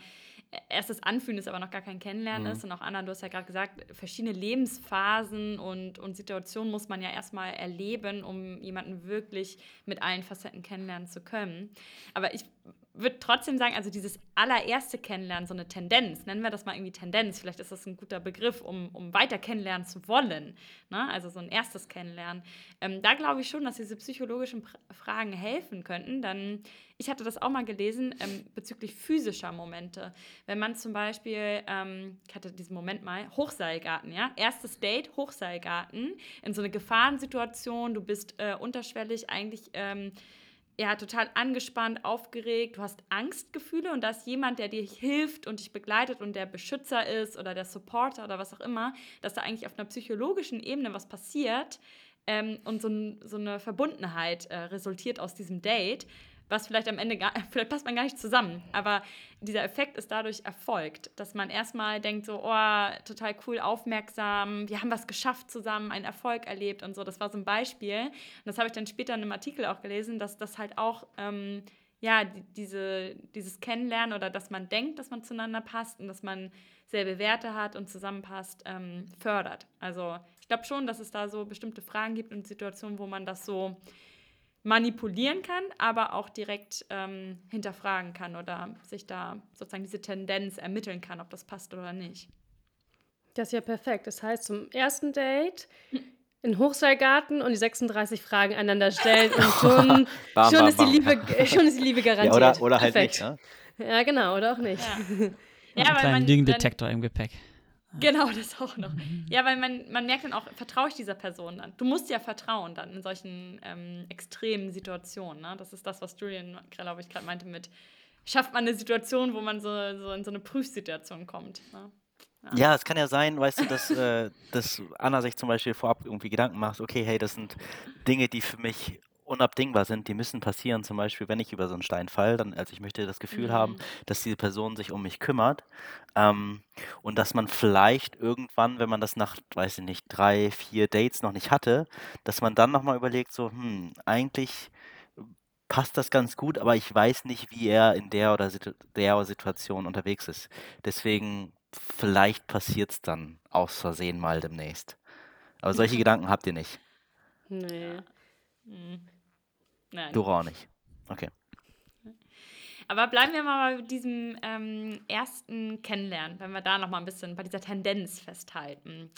äh, erstes Anfühlen ist, aber noch gar kein Kennenlernen Mhm. ist. Und auch Anna, du hast ja gerade gesagt, verschiedene Lebensphasen und, und Situationen muss man ja erstmal erleben, um jemanden wirklich mit allen Facetten kennenlernen zu können. Aber ich würde trotzdem sagen, also dieses allererste Kennenlernen, so eine Tendenz, nennen wir das mal irgendwie Tendenz, vielleicht ist das ein guter Begriff, um, um weiter kennenlernen zu wollen, ne? also so ein erstes Kennenlernen. Ähm, da glaube ich schon, dass diese psychologischen Pr Fragen helfen könnten. Dann, ich hatte das auch mal gelesen, ähm, bezüglich physischer Momente. Wenn man zum Beispiel, ähm, ich hatte diesen Moment mal, Hochseilgarten, ja, erstes Date, Hochseilgarten, in so eine Gefahrensituation, du bist äh, unterschwellig eigentlich... Ja, total angespannt, aufgeregt, du hast Angstgefühle und da ist jemand, der dir hilft und dich begleitet und der Beschützer ist oder der Supporter oder was auch immer, dass da eigentlich auf einer psychologischen Ebene was passiert ähm, und so, so eine Verbundenheit äh, resultiert aus diesem Date, was vielleicht am Ende gar, <laughs> vielleicht passt man gar nicht zusammen, aber dieser Effekt ist dadurch erfolgt, dass man erstmal denkt so, oh, total cool, aufmerksam, wir haben was geschafft zusammen, einen Erfolg erlebt und so. Das war so ein Beispiel. Und das habe ich dann später in einem Artikel auch gelesen, dass das halt auch ähm, ja, die, diese, dieses Kennenlernen oder dass man denkt, dass man zueinander passt und dass man selbe Werte hat und zusammenpasst, ähm, fördert. Also ich glaube schon, dass es da so bestimmte Fragen gibt und Situationen, wo man das so manipulieren kann, aber auch direkt ähm, hinterfragen kann oder sich da sozusagen diese Tendenz ermitteln kann, ob das passt oder nicht. Das ist ja perfekt. Das heißt, zum ersten Date in Hochseilgarten und die 36 Fragen einander stellen und <laughs> schon, Bam, schon, bam, ist, die. Liebe, <laughs> schon ist die Liebe Ja, garantiert. oder, oder halt nicht, ne? Ja, genau, oder auch nicht. Ja, <laughs> Ja, einen kleinen Lügendetektor im Gepäck. Genau, <laughs> das auch noch. Ja, weil man, man merkt dann auch, vertraue ich dieser Person dann? Du musst ja vertrauen dann in solchen ähm, extremen Situationen. Ne? Das ist das, was Julian, glaube ich, gerade meinte mit, schafft man eine Situation, wo man so, so in so eine Prüfsituation kommt. Ne? Ja, es kann ja sein, weißt du, dass, äh, dass Anna sich zum Beispiel vorab irgendwie Gedanken macht, okay, hey, das sind Dinge, die für mich unabdingbar sind, die müssen passieren. Zum Beispiel, wenn ich über so einen Stein falle, dann, also ich möchte das Gefühl haben, dass diese Person sich um mich kümmert. Ähm, und dass man vielleicht irgendwann, wenn man das nach, weiß ich nicht, drei, vier Dates noch nicht hatte, dass man dann nochmal überlegt, so, hm, eigentlich passt das ganz gut, aber ich weiß nicht, wie er in der oder Situ der Situation unterwegs ist. Deswegen, vielleicht passiert es dann aus Versehen mal demnächst. Aber solche Gedanken habt ihr nicht. Nee. Nein. Dora auch nicht. Okay. Aber bleiben wir mal bei diesem ähm, ersten Kennenlernen, wenn wir da noch mal ein bisschen bei dieser Tendenz festhalten.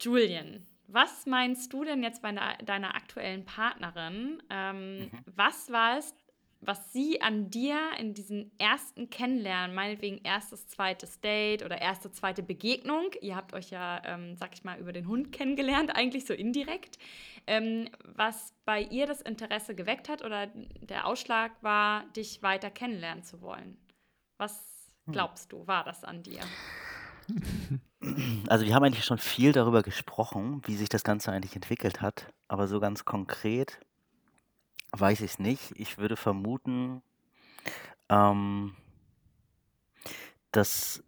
Julian, was meinst du denn jetzt bei deiner aktuellen Partnerin? Ähm, Mhm. was war es, was sie an dir in diesem ersten Kennenlernen, meinetwegen erstes, zweites Date oder erste, zweite Begegnung, ihr habt euch ja, ähm, sag ich mal, über den Hund kennengelernt, eigentlich so indirekt, ähm, was bei ihr das Interesse geweckt hat oder der Ausschlag war, dich weiter kennenlernen zu wollen? Was Hm. glaubst du, war das an dir? Also wir haben eigentlich schon viel darüber gesprochen, wie sich das Ganze eigentlich entwickelt hat, aber so ganz konkret weiß ich es nicht. Ich würde vermuten, ähm, dass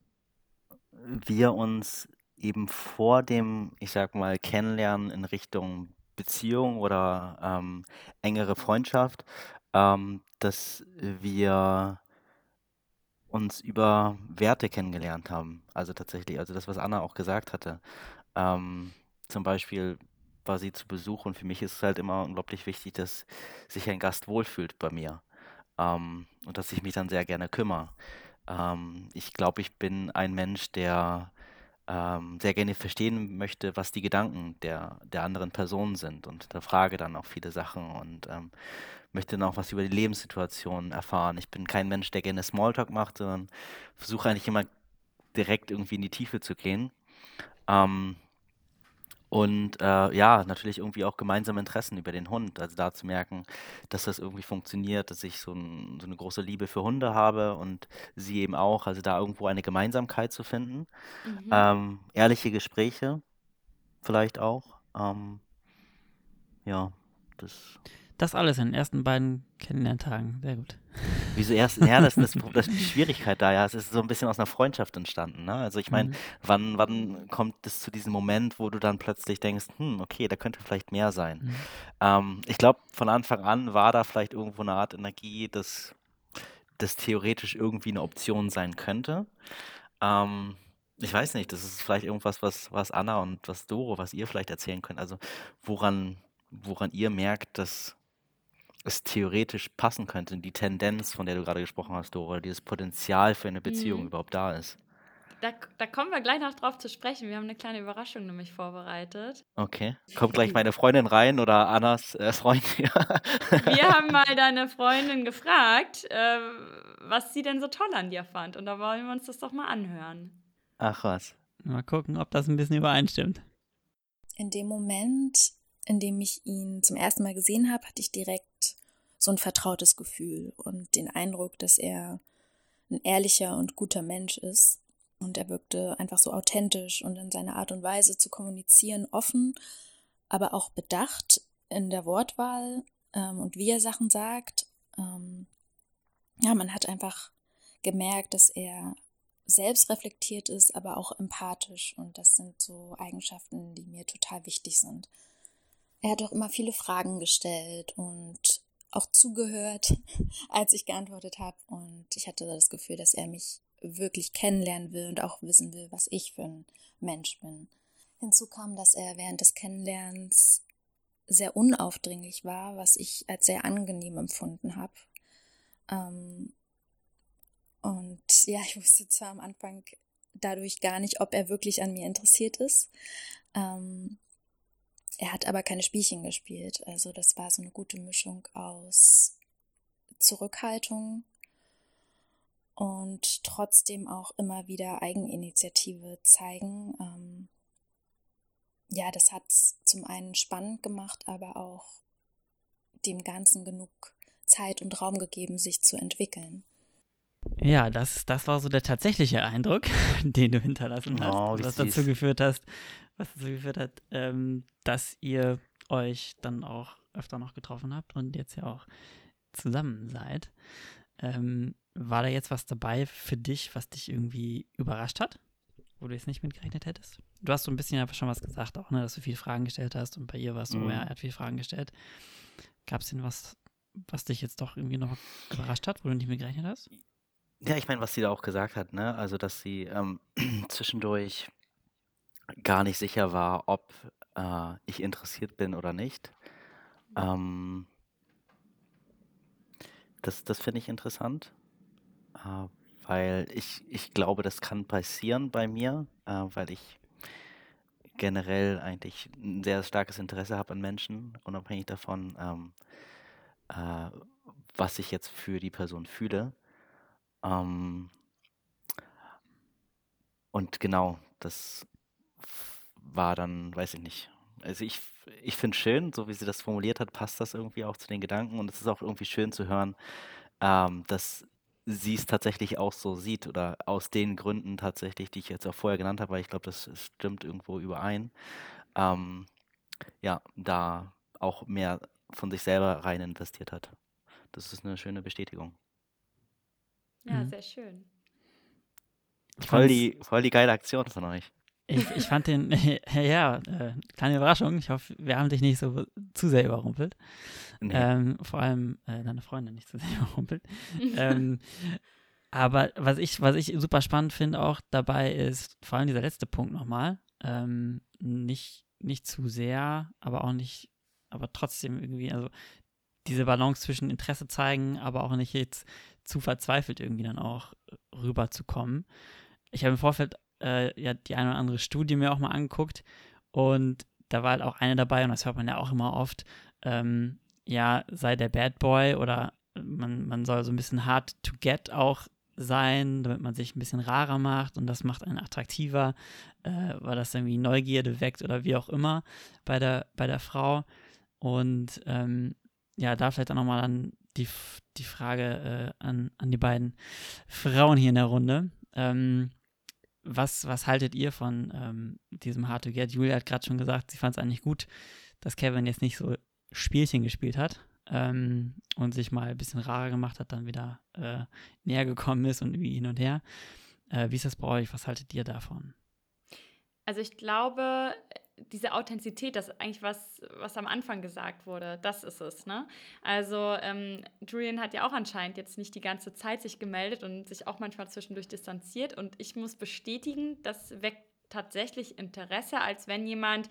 wir uns eben vor dem, ich sag mal, Kennenlernen in Richtung Beziehung oder ähm, engere Freundschaft, ähm, dass wir uns über Werte kennengelernt haben. Also tatsächlich, also das, was Anna auch gesagt hatte. Ähm, zum Beispiel war sie zu Besuch und für mich ist es halt immer unglaublich wichtig, dass sich ein Gast wohlfühlt bei mir ähm, und dass ich mich dann sehr gerne kümmere. Ähm, ich glaube, ich bin ein Mensch, der ähm, sehr gerne verstehen möchte, was die Gedanken der, der anderen Person sind und da frage dann auch viele Sachen und ähm, möchte dann auch was über die Lebenssituation erfahren. Ich bin kein Mensch, der gerne Smalltalk macht, sondern versuche eigentlich immer direkt irgendwie in die Tiefe zu gehen. Ähm, und äh, ja, natürlich irgendwie auch gemeinsame Interessen über den Hund. Also da zu merken, dass das irgendwie funktioniert, dass ich so, ein, so eine große Liebe für Hunde habe und sie eben auch. Also da irgendwo eine Gemeinsamkeit zu finden. Mhm. Ähm, ehrliche Gespräche vielleicht auch. Ähm, ja, das. Das alles in den ersten beiden Kennenlerntagen. Sehr gut. Wieso erst? Ja, das ist das, das die Schwierigkeit da, ja. Es ist so ein bisschen aus einer Freundschaft entstanden, ne? Also ich meine, Mhm. wann, wann kommt es zu diesem Moment, wo du dann plötzlich denkst, hm, okay, da könnte vielleicht mehr sein. Mhm. Ähm, ich glaube, von Anfang an war da vielleicht irgendwo eine Art Energie, dass das theoretisch irgendwie eine Option sein könnte. Ähm, ich weiß nicht, das ist vielleicht irgendwas, was, was Anna und was Doro, was ihr vielleicht erzählen könnt. Also woran, woran ihr merkt, dass es theoretisch passen könnte, die Tendenz, von der du gerade gesprochen hast, oder dieses Potenzial für eine Beziehung Mhm. überhaupt da ist. Da, da kommen wir gleich noch drauf zu sprechen. Wir haben eine kleine Überraschung nämlich vorbereitet. Okay. Kommt gleich meine Freundin rein oder Annas äh, Freund hier? Wir <laughs> haben mal deine Freundin gefragt, äh, was sie denn so toll an dir fand. Und da wollen wir uns das doch mal anhören. Ach was. Mal gucken, ob das ein bisschen übereinstimmt. In dem Moment, in dem ich ihn zum ersten Mal gesehen habe, hatte ich direkt so ein vertrautes Gefühl und den Eindruck, dass er ein ehrlicher und guter Mensch ist. Und er wirkte einfach so authentisch und in seiner Art und Weise zu kommunizieren offen, aber auch bedacht in der Wortwahl ähm, und wie er Sachen sagt. Ähm, ja, man hat einfach gemerkt, dass er selbst reflektiert ist, aber auch empathisch. Und das sind so Eigenschaften, die mir total wichtig sind. Er hat auch immer viele Fragen gestellt und auch zugehört, <laughs> als ich geantwortet habe. Und ich hatte das Gefühl, dass er mich wirklich kennenlernen will und auch wissen will, was ich für ein Mensch bin. Hinzu kam, dass er während des Kennenlernens sehr unaufdringlich war, was ich als sehr angenehm empfunden habe. Ähm, und ja, ich wusste zwar am Anfang dadurch gar nicht, ob er wirklich an mir interessiert ist. Ähm, er hat aber keine Spielchen gespielt. Also das war so eine gute Mischung aus Zurückhaltung und trotzdem auch immer wieder Eigeninitiative zeigen. Ähm, ja, das hat zum einen spannend gemacht, aber auch dem Ganzen genug Zeit und Raum gegeben, sich zu entwickeln. Ja, das, das war so der tatsächliche Eindruck, <laughs> den du hinterlassen hast, Oh, was dazu geführt hast, was dazu geführt hat, ähm, dass ihr euch dann auch öfter noch getroffen habt und jetzt ja auch zusammen seid. Ähm, war da jetzt was dabei für dich, was dich irgendwie überrascht hat, wo du jetzt nicht mitgerechnet hättest? Du hast so ein bisschen ja schon was gesagt, auch, ne, dass du viele Fragen gestellt hast und bei ihr war es so, Mhm. ja, er hat viele Fragen gestellt. Gab es denn was, was dich jetzt doch irgendwie noch überrascht hat, wo du nicht mitgerechnet hast? Ja, ich meine, was sie da auch gesagt hat, ne? Also, dass sie ähm, <clears throat> zwischendurch gar nicht sicher war, ob äh, ich interessiert bin oder nicht. Ähm, das das finde ich interessant, äh, weil ich, ich glaube, das kann passieren bei mir, äh, weil ich generell eigentlich ein sehr starkes Interesse habe an Menschen, unabhängig davon, ähm, äh, was ich jetzt für die Person fühle. Ähm, und genau, das war dann, weiß ich nicht. Also ich, ich finde es schön, so wie sie das formuliert hat, passt das irgendwie auch zu den Gedanken und es ist auch irgendwie schön zu hören, ähm, dass sie es tatsächlich auch so sieht oder aus den Gründen tatsächlich, die ich jetzt auch vorher genannt habe, weil ich glaube, das stimmt irgendwo überein. Ähm, ja, da auch mehr von sich selber rein investiert hat. Das ist eine schöne Bestätigung. Ja, mhm. sehr schön. Voll die, voll die geile Aktion von euch. Ich, ich fand den, <laughs> ja, äh, kleine Überraschung. Ich hoffe, wir haben dich nicht so zu sehr überrumpelt. Nee. Ähm, vor allem äh, deine Freundin nicht zu sehr <laughs> überrumpelt. ähm, aber was ich, was ich super spannend finde auch dabei ist, vor allem dieser letzte Punkt nochmal, ähm, nicht, nicht zu sehr, aber auch nicht, aber trotzdem irgendwie, also diese Balance zwischen Interesse zeigen, aber auch nicht jetzt zu verzweifelt irgendwie dann auch rüberzukommen. Ich habe im Vorfeld äh, ja die eine oder andere Studie mir auch mal angeguckt und da war halt auch eine dabei und das hört man ja auch immer oft, ähm, ja, sei der Bad Boy oder man, man soll so ein bisschen hard to get auch sein, damit man sich ein bisschen rarer macht und das macht einen attraktiver, äh, weil das irgendwie Neugierde weckt oder wie auch immer bei der, bei der Frau. Und ähm, ja, da vielleicht auch nochmal dann die, die Frage äh, an, an die beiden Frauen hier in der Runde. Ähm, was, was haltet ihr von ähm, diesem Hard to Get? Julia hat gerade schon gesagt, sie fand es eigentlich gut, dass Kevin jetzt nicht so Spielchen gespielt hat ähm, und sich mal ein bisschen rarer gemacht hat, dann wieder äh, näher gekommen ist und wie hin und her. Äh, wie ist das bei euch? Was haltet ihr davon? Also ich glaube, diese Authentizität, das ist eigentlich was, was am Anfang gesagt wurde, das ist es. Ne? Also ähm, Julian hat ja auch anscheinend jetzt nicht die ganze Zeit sich gemeldet und sich auch manchmal zwischendurch distanziert. Und ich muss bestätigen, das weckt tatsächlich Interesse, als wenn jemand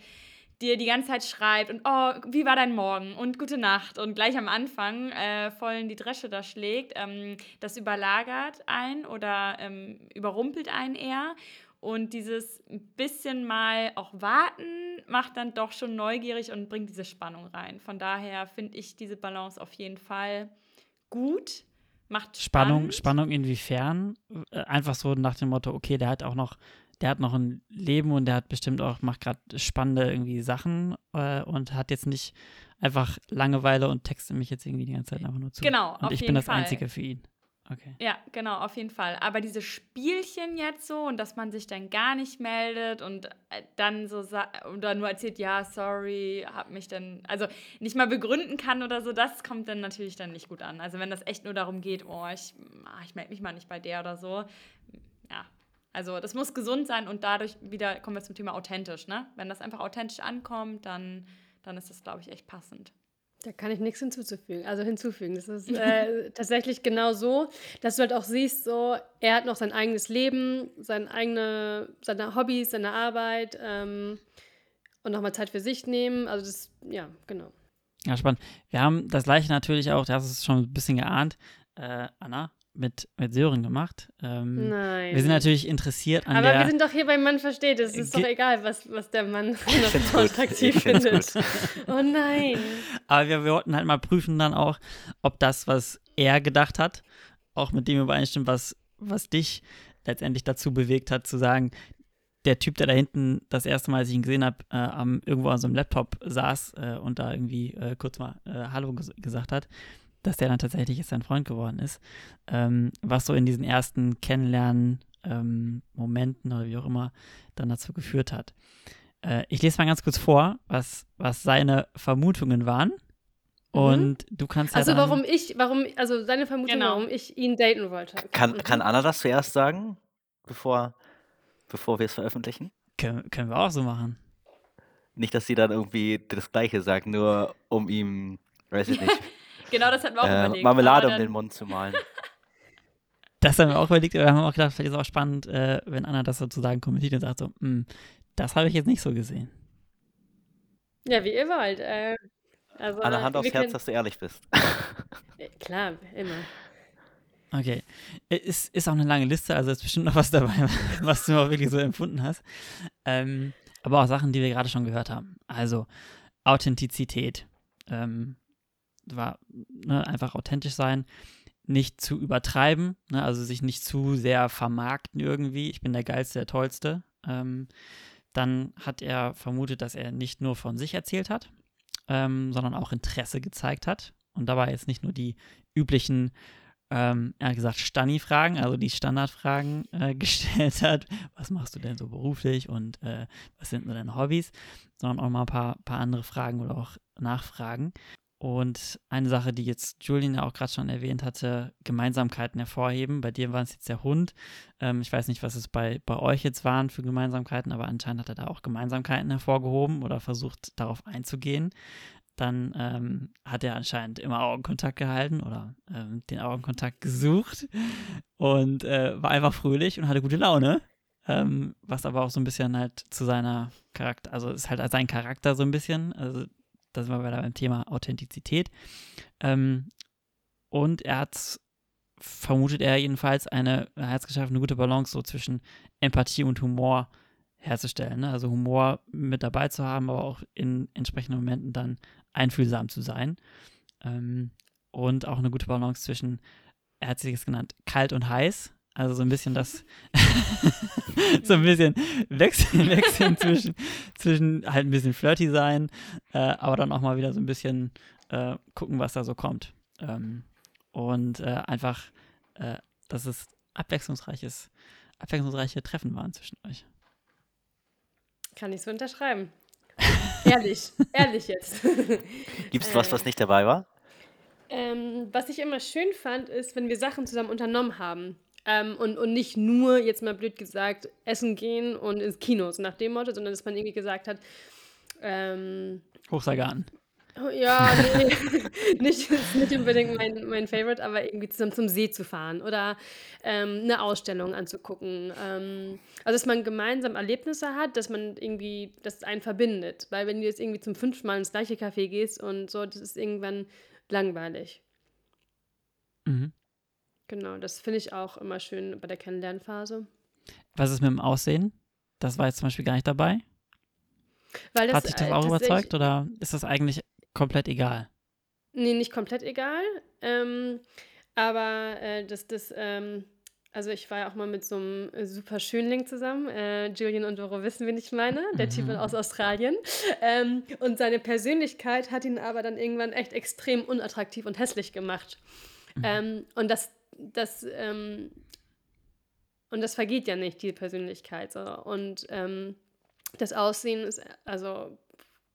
dir die ganze Zeit schreibt und oh, wie war dein Morgen und gute Nacht und gleich am Anfang äh, voll in die Dresche da schlägt. Ähm, das überlagert einen oder ähm, überrumpelt einen eher. Und dieses bisschen mal auch warten macht dann doch schon neugierig und bringt diese Spannung rein. Von daher finde ich diese Balance auf jeden Fall gut. Macht Spannung, spannend. Spannung inwiefern? Äh, einfach so nach dem Motto, okay, der hat auch noch, der hat noch ein Leben und der hat bestimmt auch, macht gerade spannende irgendwie Sachen äh, und hat jetzt nicht einfach Langeweile und textet mich jetzt irgendwie die ganze Zeit einfach nur zu. Genau, und ich bin das Fall. Einzige für ihn. Okay. Ja, genau, auf jeden Fall. Aber diese Spielchen jetzt so und dass man sich dann gar nicht meldet und äh, dann so oder nur erzählt, ja, sorry, hab mich dann, also nicht mal begründen kann oder so, das kommt dann natürlich dann nicht gut an. Also wenn das echt nur darum geht, oh, ich, ah, ich melde mich mal nicht bei der oder so, ja. Also das muss gesund sein und dadurch wieder kommen wir zum Thema authentisch, ne? Wenn das einfach authentisch ankommt, dann, dann ist das, glaube ich, echt passend. Da kann ich nichts hinzuzufügen, also hinzufügen. Das ist äh, <laughs> tatsächlich genau so, dass du halt auch siehst, so, er hat noch sein eigenes Leben, sein eigene, seine Hobbys, seine Arbeit ähm, und nochmal Zeit für sich nehmen. Also das, ja, genau. Ja, spannend. Wir haben das gleiche natürlich auch, das ist schon ein bisschen geahnt, äh, Anna, mit, mit Sören gemacht. Ähm, Nein. Wir sind natürlich interessiert an Aber der... wir sind doch hier beim Mann versteht. Es ist doch egal, was, was der Mann noch attraktiv findet. oh nein. Aber wir, wir wollten halt mal prüfen dann auch, ob das, was er gedacht hat, auch mit dem übereinstimmt, was, was dich letztendlich dazu bewegt hat, zu sagen, der Typ, der da hinten das erste Mal, als ich ihn gesehen habe, äh, irgendwo an so einem Laptop saß äh, und da irgendwie äh, kurz mal äh, Hallo ges gesagt hat, dass der dann tatsächlich jetzt sein Freund geworden ist. Ähm, was so in diesen ersten Kennenlernen-Momenten ähm, oder wie auch immer dann dazu geführt hat. Äh, ich lese mal ganz kurz vor, was, was seine Vermutungen waren. Mhm. Und mhm. du kannst ja Also warum ich, warum, also seine Vermutung, genau. warum ich ihn daten wollte. Kann, mhm. kann Anna das zuerst sagen, bevor, bevor wir es veröffentlichen? Können, können wir auch so machen. Nicht, dass sie dann irgendwie das Gleiche sagt, nur um ihm, weiß ich nicht, <laughs> Genau, das hatten wir auch äh, überlegt. Marmelade um den Mund zu malen. <laughs> Das haben wir auch überlegt, aber wir haben auch gedacht, vielleicht ist es auch spannend, äh, wenn Anna das sozusagen kommentiert und sagt so, hm, das habe ich jetzt nicht so gesehen. Ja, wie ihr wollt. Äh, also, An der Hand aufs Herz, dass du ehrlich bist. <laughs> Äh, klar, immer. Okay. Ist, ist auch eine lange Liste, also ist bestimmt noch was dabei, <laughs> was du auch wirklich so empfunden hast. Ähm, aber auch Sachen, die wir gerade schon gehört haben. Also Authentizität. Ähm, war ne, einfach authentisch sein, nicht zu übertreiben, ne, also sich nicht zu sehr vermarkten irgendwie. Ich bin der Geilste, der Tollste. Ähm, dann hat er vermutet, dass er nicht nur von sich erzählt hat, ähm, sondern auch Interesse gezeigt hat. Und dabei jetzt nicht nur die üblichen ähm, er hat gesagt, Stani-Fragen, also die Standardfragen äh, <laughs> gestellt hat. Was machst du denn so beruflich und äh, was sind nur deine Hobbys? Sondern auch mal ein paar, paar andere Fragen oder auch Nachfragen. Und eine Sache, die jetzt Julian ja auch gerade schon erwähnt hatte, Gemeinsamkeiten hervorheben. Bei dir war es jetzt der Hund. Ähm, ich weiß nicht, was es bei, bei euch jetzt waren für Gemeinsamkeiten, aber anscheinend hat er da auch Gemeinsamkeiten hervorgehoben oder versucht, darauf einzugehen dann ähm, hat er anscheinend immer Augenkontakt gehalten oder ähm, den Augenkontakt gesucht und äh, war einfach fröhlich und hatte gute Laune. Ähm, was aber auch so ein bisschen halt zu seiner Charakter, also ist halt sein Charakter so ein bisschen. Also da sind wir wieder beim Thema Authentizität. Ähm, und er hat, vermutet er jedenfalls, eine, er hat es geschafft, eine gute Balance so zwischen Empathie und Humor herzustellen. Ne? Also Humor mit dabei zu haben, aber auch in entsprechenden Momenten dann einfühlsam zu sein. Ähm, und auch eine gute Balance zwischen, er hat es genannt, kalt und heiß. Also so ein bisschen das, <laughs> so ein bisschen wechseln, <laughs> wechseln zwischen, zwischen halt ein bisschen flirty sein, äh, aber dann auch mal wieder so ein bisschen äh, gucken, was da so kommt. Ähm, und äh, einfach, äh, dass es abwechslungsreiches, abwechslungsreiche Treffen waren zwischen euch. Kann ich so unterschreiben. ehrlich, <laughs> ehrlich jetzt. Gibt es was, was nicht dabei war? Ähm, was ich immer schön fand, ist, wenn wir Sachen zusammen unternommen haben. Ähm, und, und nicht nur, jetzt mal blöd gesagt, essen gehen und ins Kino, so nach dem Motto, sondern dass man irgendwie gesagt hat, ähm, Hochseilgarten. Oh, ja, nee, <laughs> nicht, nicht unbedingt mein, mein Favorite, aber irgendwie zusammen zum See zu fahren oder ähm, eine Ausstellung anzugucken. Ähm, also, dass man gemeinsam Erlebnisse hat, dass man irgendwie, das einen verbindet. Weil wenn du jetzt irgendwie zum fünften Mal ins gleiche Café gehst und so, das ist irgendwann langweilig. Mhm. Genau, das finde ich auch immer schön bei der Kennenlernphase. Was ist mit dem Aussehen? Das war jetzt zum Beispiel gar nicht dabei. Das, Hat dich das äh, auch tatsächlich- überzeugt oder ist das eigentlich komplett egal? Nee, nicht komplett egal. Ähm, aber äh, das, das, ähm, also ich war ja auch mal mit so einem äh, super Schönling zusammen. Äh, Julian und Doro wissen, wen ich meine. Der Typ Mhm. aus Australien. Ähm, und seine Persönlichkeit hat ihn aber dann irgendwann echt extrem unattraktiv und hässlich gemacht. Mhm. Ähm, und das, das, ähm, und das vergeht ja nicht, die Persönlichkeit. So. Und ähm, das Aussehen ist also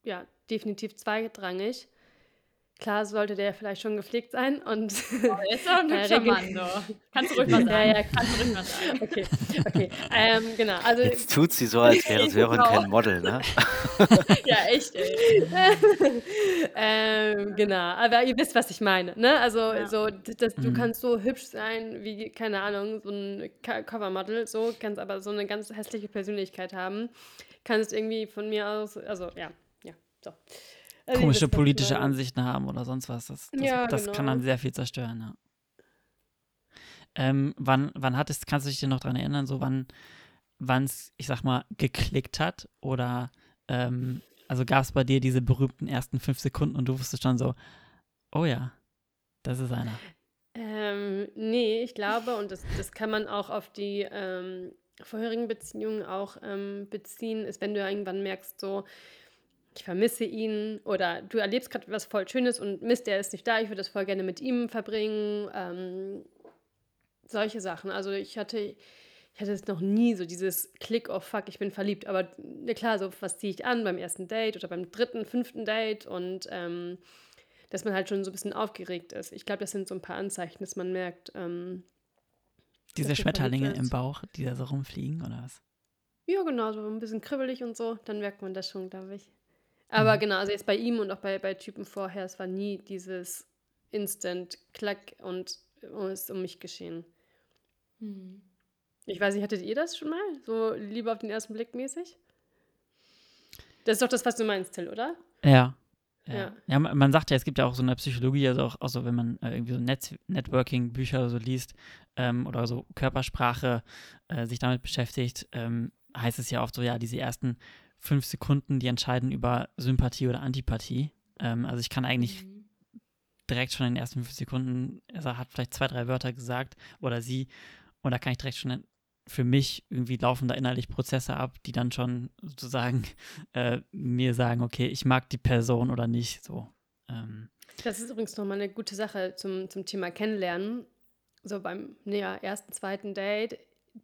ja definitiv zweitrangig. Klar sollte der vielleicht schon gepflegt sein und Oh, ist doch <laughs> ein Ja, hübscher Mann, doch. Kannst du ruhig mal <laughs> sagen. Ja, ja, kannst du ruhig mal sagen. okay, okay, ähm, genau. Also Jetzt tut sie so, als wäre <laughs> Sören Genau. kein Model, ne? Ja, echt, ey. ähm, genau, aber ihr wisst, was ich meine, ne? Also Ja. so, das, du Mhm. kannst so hübsch sein wie keine Ahnung, so ein Co- Covermodel, so kannst aber so eine ganz hässliche Persönlichkeit haben, kannst irgendwie von mir aus, also ja, ja, so. Also Komische politische. Ansichten haben oder sonst was. Das, das, Ja, das kann genau. dann sehr viel zerstören, ja. Ähm, wann, wann hattest, kannst du dich denn noch daran erinnern, so wann es, ich sag mal, geklickt hat? Oder ähm, also gab es bei dir diese berühmten ersten fünf Sekunden und du wusstest schon so, oh ja, das ist einer. Ähm, nee, ich glaube, und das, das kann man auch auf die ähm, vorherigen Beziehungen auch ähm, beziehen, ist, wenn du irgendwann merkst, so, ich vermisse ihn oder du erlebst gerade was voll Schönes und Mist, der ist nicht da, ich würde das voll gerne mit ihm verbringen. Ähm, solche Sachen. Also ich hatte, ich hatte es noch nie so dieses Klick, oh fuck, ich bin verliebt. Aber na klar, so was ziehe ich an beim ersten Date oder beim dritten, fünften Date und ähm, dass man halt schon so ein bisschen aufgeregt ist. Ich glaube, das sind so ein paar Anzeichen, dass man merkt, ähm, Diese Schmetterlinge im. Bauch, die da so rumfliegen oder was? ja genau, so ein bisschen kribbelig und so, dann merkt man das schon, glaube ich. Aber Mhm. genau, also jetzt bei ihm und auch bei, bei Typen vorher, es war nie dieses Instant Klack und oh, es ist um mich geschehen. Hm. Ich weiß nicht, hattet ihr das schon mal? So Liebe auf den ersten Blick mäßig? Das ist doch das, was du meinst, Till, oder? Ja. Ja. Ja. ja, man man sagt ja, es gibt ja auch so eine Psychologie, also auch, auch so, wenn man äh, irgendwie so Netz Networking-Bücher so liest ähm, oder so Körpersprache äh, sich damit beschäftigt, ähm, heißt es ja oft so, ja, diese ersten fünf Sekunden, die entscheiden über Sympathie oder Antipathie. Ähm, also ich kann eigentlich Mhm. direkt schon in den ersten fünf Sekunden, er hat vielleicht zwei, drei Wörter gesagt oder sie, und da kann ich direkt schon für mich irgendwie laufen da innerlich Prozesse ab, die dann schon sozusagen <laughs> äh, mir sagen, okay, ich mag die Person oder nicht. So. Ähm, Das ist übrigens nochmal eine gute Sache zum, zum Thema Kennenlernen. So beim ja, ersten, zweiten Date,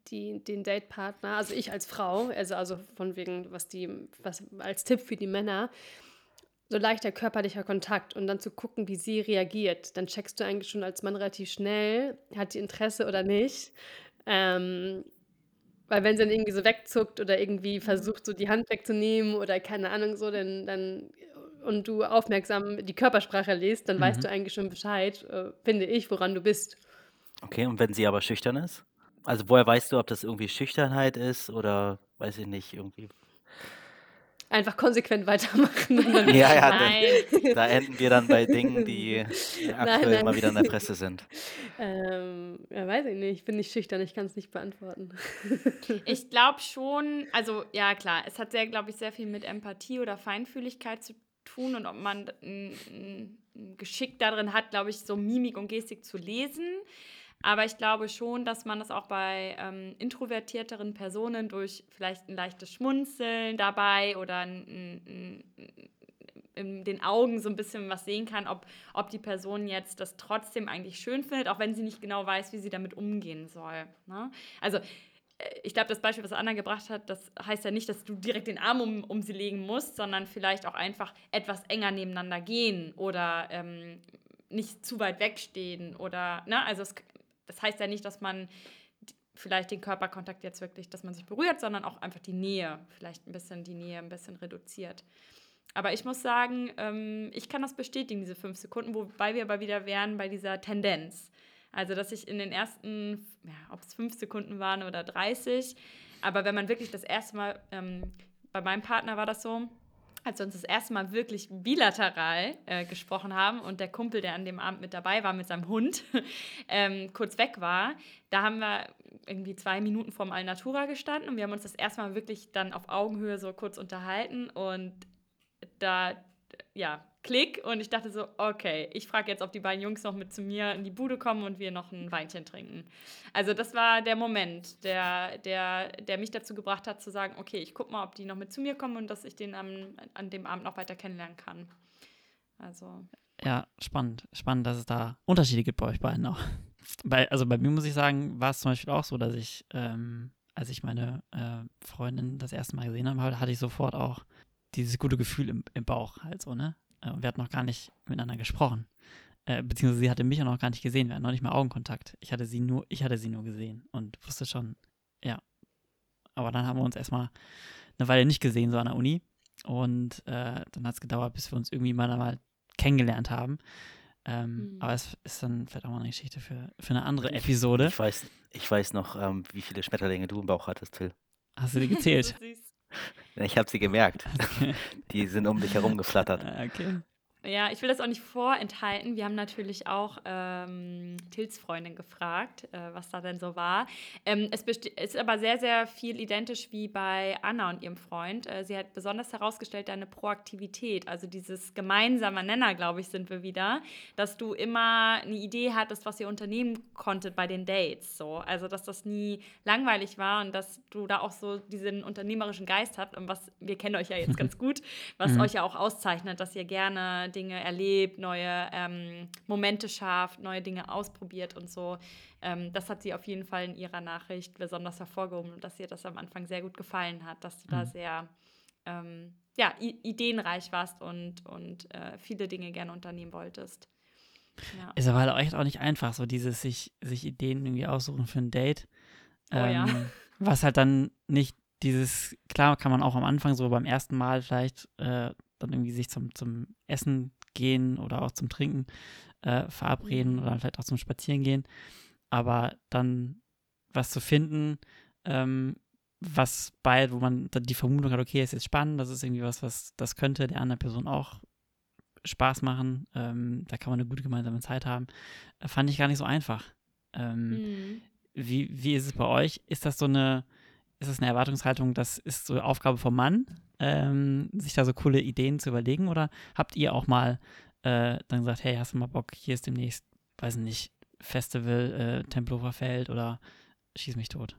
die, den Datepartner, also ich als Frau, also, also von wegen, was die, was als Tipp für die Männer, so leichter körperlicher Kontakt und dann zu gucken, wie sie reagiert. Dann checkst du eigentlich schon als Mann relativ schnell, hat die Interesse oder nicht. Ähm, weil wenn sie dann irgendwie so wegzuckt oder irgendwie versucht, so die Hand wegzunehmen oder keine Ahnung so, dann, dann und du aufmerksam die Körpersprache liest, dann weißt Mhm. du eigentlich schon Bescheid, äh, finde ich, woran du bist. Okay, und wenn sie aber schüchtern ist? Also woher weißt du, ob das irgendwie Schüchternheit ist oder weiß ich nicht, irgendwie. Einfach konsequent weitermachen. <laughs> Ja, ja, Nein. dann, da enden wir dann bei Dingen, die <laughs> aktuell nein. immer wieder in der Presse sind. ähm, ja, weiß ich nicht, ich bin nicht schüchtern, ich kann es nicht beantworten. <laughs> Ich glaube schon, also ja klar, es hat sehr, glaube ich, sehr viel mit Empathie oder Feinfühligkeit zu tun und ob man ein, ein Geschick darin hat, glaube ich, so Mimik und Gestik zu lesen. Aber ich glaube schon, dass man das auch bei ähm, introvertierteren Personen durch vielleicht ein leichtes Schmunzeln dabei oder ein, ein, ein, in den Augen so ein bisschen was sehen kann, ob, ob die Person jetzt das trotzdem eigentlich schön findet, auch wenn sie nicht genau weiß, wie sie damit umgehen soll. Ne? Also äh, ich glaube, das Beispiel, was Anna gebracht hat, das heißt ja nicht, dass du direkt den Arm um, um sie legen musst, sondern vielleicht auch einfach etwas enger nebeneinander gehen oder ähm, nicht zu weit wegstehen oder, ne, also es, das heißt ja nicht, dass man vielleicht den Körperkontakt jetzt wirklich, dass man sich berührt, sondern auch einfach die Nähe, vielleicht ein bisschen die Nähe ein bisschen reduziert. Aber ich muss sagen, ähm, ich kann das bestätigen, diese fünf Sekunden, wobei wir aber wieder wären bei dieser Tendenz. Also, dass ich in den ersten, ja, ob es fünf Sekunden waren oder 30, aber wenn man wirklich das erste Mal, ähm, bei meinem Partner war das so, als wir uns das erste Mal wirklich bilateral äh, gesprochen haben und der Kumpel, der an dem Abend mit dabei war, mit seinem Hund, <laughs> ähm, kurz weg war, da haben wir irgendwie zwei Minuten vorm Alnatura gestanden und wir haben uns das erste Mal wirklich dann auf Augenhöhe so kurz unterhalten und da, ja, Klick und ich dachte so, okay, ich frage jetzt, ob die beiden Jungs noch mit zu mir in die Bude kommen und wir noch ein Weinchen trinken. Also das war der Moment, der, der, der mich dazu gebracht hat zu sagen, okay, ich gucke mal, ob die noch mit zu mir kommen und dass ich den am, an dem Abend noch weiter kennenlernen kann. Also, ja, spannend. Spannend, dass es da Unterschiede gibt bei euch beiden auch. Bei, <laughs> also bei mir muss ich sagen, war es zum Beispiel auch so, dass ich, ähm, als ich meine äh, Freundin das erste Mal gesehen habe, hatte ich sofort auch dieses gute Gefühl im, im Bauch halt so, ne? Äh, Und wir hatten noch gar nicht miteinander gesprochen. Äh, beziehungsweise sie hatte mich auch noch gar nicht gesehen. Wir hatten noch nicht mal Augenkontakt. Ich hatte sie nur, ich hatte sie nur gesehen und wusste schon, ja. Aber dann haben wir uns erstmal eine Weile nicht gesehen, so an der Uni. Und äh, dann hat es gedauert, bis wir uns irgendwie mal, mal kennengelernt haben. Ähm, Mhm. Aber es ist dann vielleicht auch mal eine Geschichte für, für eine andere Episode. Ich weiß, ich weiß noch, ähm, wie viele Schmetterlinge du im Bauch hattest, Phil. Hast du die gezählt? <laughs> so süß. Ich habe sie gemerkt. Die sind um dich herum geflattert. Äh, okay. Ja, ich will das auch nicht vorenthalten. Wir haben natürlich auch ähm, Tils Freundin gefragt, äh, was da denn so war. Ähm, es ist aber sehr, sehr viel identisch wie bei Anna und ihrem Freund. Äh, sie hat besonders herausgestellt deine Proaktivität, also dieses gemeinsame Nenner, glaube ich, sind wir wieder, dass du immer eine Idee hattest, was ihr unternehmen konntet bei den Dates. So. Also, dass das nie langweilig war und dass du da auch so diesen unternehmerischen Geist habt und was, wir kennen euch ja jetzt <laughs> ganz gut, was Mhm. euch ja auch auszeichnet, dass ihr gerne Dinge erlebt, neue ähm, Momente schafft, neue Dinge ausprobiert und so. Ähm, das hat sie auf jeden Fall in ihrer Nachricht besonders hervorgehoben und dass ihr das am Anfang sehr gut gefallen hat, dass du da Mhm. sehr ähm, ja, ideenreich warst und, und äh, viele Dinge gerne unternehmen wolltest. Ja. Ist aber halt auch nicht einfach, so dieses sich, sich Ideen irgendwie aussuchen für ein Date. Oh ja. Was halt dann nicht dieses, klar kann man auch am Anfang so beim ersten Mal vielleicht äh, dann irgendwie sich zum, zum Essen gehen oder auch zum Trinken äh, verabreden Mhm. oder vielleicht auch zum Spazieren gehen. Aber dann was zu finden, ähm, was bei, wo man dann die Vermutung hat, okay, es ist spannend, das ist irgendwie was, was das könnte der anderen Person auch Spaß machen, ähm, da kann man eine gute gemeinsame Zeit haben, äh, fand ich gar nicht so einfach. Ähm, Mhm. wie, wie ist es bei euch? Ist das so eine ist es eine Erwartungshaltung, das ist so Aufgabe vom Mann, ähm, sich da so coole Ideen zu überlegen? Oder habt ihr auch mal äh, dann gesagt, hey, hast du mal Bock, hier ist demnächst, weiß nicht, Festival, äh, Tempelhofer Feld oder Schieß mich tot?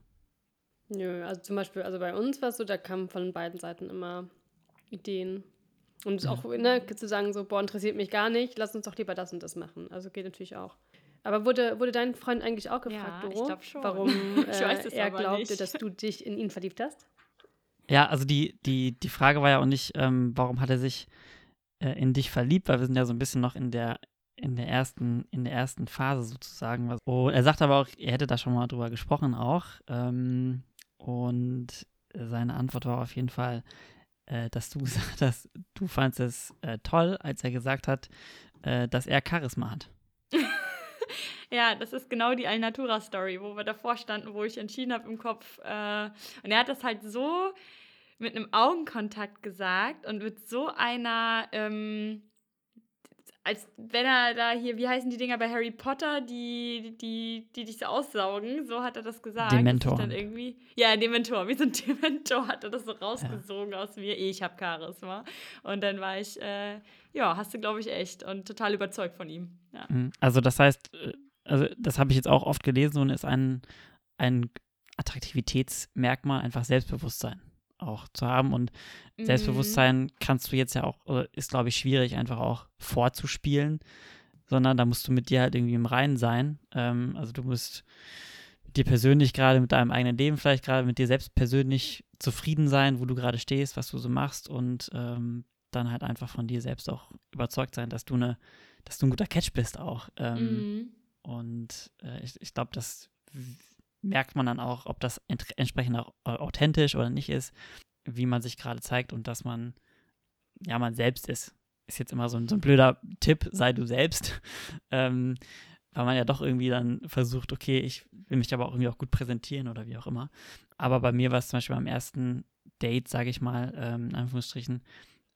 Nö, also zum Beispiel, also bei uns war es so, da kamen von beiden Seiten immer Ideen. Und ja. auch, ne, zu sagen, so, boah, interessiert mich gar nicht, lass uns doch lieber das und das machen. Also geht natürlich auch. Aber wurde, wurde dein Freund eigentlich auch gefragt, ja, Doro, warum <laughs> äh, er glaubte, nicht. dass du dich in ihn verliebt hast? Ja, also die, die, die Frage war ja auch nicht, ähm, warum hat er sich äh, in dich verliebt, weil wir sind ja so ein bisschen noch in der, in der ersten, in der ersten Phase sozusagen. Oh, er sagt aber auch, er hätte da schon mal drüber gesprochen auch. Ähm, und seine Antwort war auf jeden Fall, äh, dass du <laughs> gesagt hast, du fandest es äh, toll, als er gesagt hat, äh, dass er Charisma hat. Ja, das ist genau die Alnatura-Story, wo wir davor standen, wo ich entschieden habe im Kopf. Äh, und er hat das halt so mit einem Augenkontakt gesagt und mit so einer, ähm, als wenn er da hier, wie heißen die Dinger bei Harry Potter, die, die, die dich so aussaugen, so hat er das gesagt. Dementor. Dann irgendwie, ja, Dementor, wie so ein <laughs> Dementor hat er das so rausgesogen ja. aus mir. Ich habe Charisma. Und dann war ich, äh, ja, hast du, glaube ich, echt und total überzeugt von ihm. Ja. Mhm. Also das heißt, äh, also das habe ich jetzt auch oft gelesen und ist ein, ein Attraktivitätsmerkmal, einfach Selbstbewusstsein auch zu haben. Und mhm. Selbstbewusstsein kannst du jetzt ja auch, ist glaube ich schwierig, einfach auch vorzuspielen, sondern da musst du mit dir halt irgendwie im Reinen sein. Ähm, also du musst dir persönlich gerade mit deinem eigenen Leben vielleicht gerade mit dir selbst persönlich zufrieden sein, wo du gerade stehst, was du so machst und ähm, dann halt einfach von dir selbst auch überzeugt sein, dass du eine, dass du ein guter Catch bist auch. Ähm, mhm. Und äh, ich, ich glaube, das merkt man dann auch, ob das ent entsprechend auch authentisch oder nicht ist, wie man sich gerade zeigt und dass man, ja, man selbst ist. Ist jetzt immer so ein, so ein blöder Tipp, sei du selbst. <laughs> ähm, weil man ja doch irgendwie dann versucht, okay, ich will mich aber auch irgendwie auch gut präsentieren oder wie auch immer. Aber bei mir war es zum Beispiel beim ersten Date, sage ich mal, ähm, in Anführungsstrichen,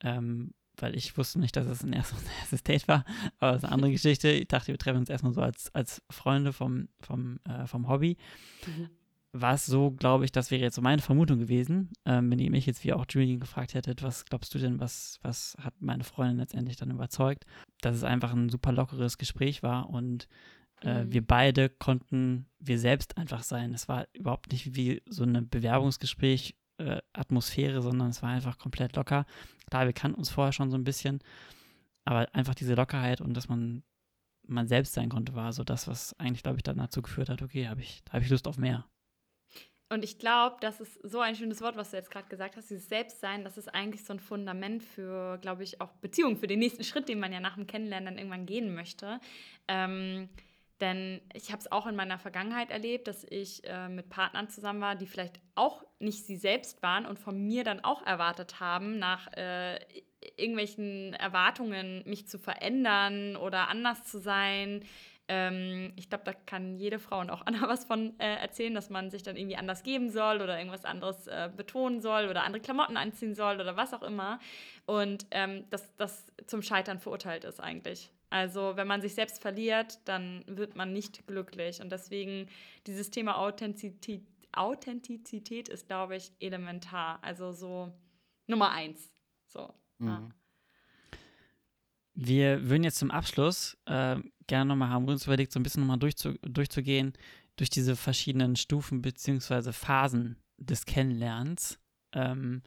ähm, weil ich wusste nicht, dass es ein erstes, <laughs> Date war, aber das ist eine andere Geschichte. Ich dachte, wir treffen uns erstmal so als, als Freunde vom, vom, äh, vom Hobby. Mhm. War es so, glaube ich, das wäre jetzt so meine Vermutung gewesen, ähm, wenn ihr mich jetzt wie auch Julian gefragt hättet, was glaubst du denn, was, was hat meine Freundin letztendlich dann überzeugt, dass es einfach ein super lockeres Gespräch war und äh, mhm. wir beide konnten wir selbst einfach sein. Es war überhaupt nicht wie so ein Bewerbungsgespräch äh, Atmosphäre, sondern es war einfach komplett locker. Klar, wir kannten uns vorher schon so ein bisschen, aber einfach diese Lockerheit und dass man man selbst sein konnte, war so das, was eigentlich, glaube ich, dann dazu geführt hat, okay, hab ich, da habe ich Lust auf mehr. Und ich glaube, das ist so ein schönes Wort, was du jetzt gerade gesagt hast, dieses Selbstsein, das ist eigentlich so ein Fundament für, glaube ich, auch Beziehungen, für den nächsten Schritt, den man ja nach dem Kennenlernen dann irgendwann gehen möchte. Ähm, denn ich habe es auch in meiner Vergangenheit erlebt, dass ich äh, mit Partnern zusammen war, die vielleicht auch nicht sie selbst waren und von mir dann auch erwartet haben, nach äh, irgendwelchen Erwartungen mich zu verändern oder anders zu sein. Ähm, ich glaube, da kann jede Frau und auch Anna <laughs> was von äh, erzählen, dass man sich dann irgendwie anders geben soll oder irgendwas anderes äh, betonen soll oder andere Klamotten anziehen soll oder was auch immer. Und ähm, dass das zum Scheitern verurteilt ist eigentlich. Also wenn man sich selbst verliert, dann wird man nicht glücklich. Und deswegen dieses Thema Authentizität, Authentizität ist, glaube ich, elementar. Also so Nummer eins. So. Mhm. Ja. Wir würden jetzt zum Abschluss äh, gerne nochmal haben uns überlegt, so ein bisschen nochmal durchzu, durchzugehen durch diese verschiedenen Stufen bzw. Phasen des Kennenlernens. Ähm,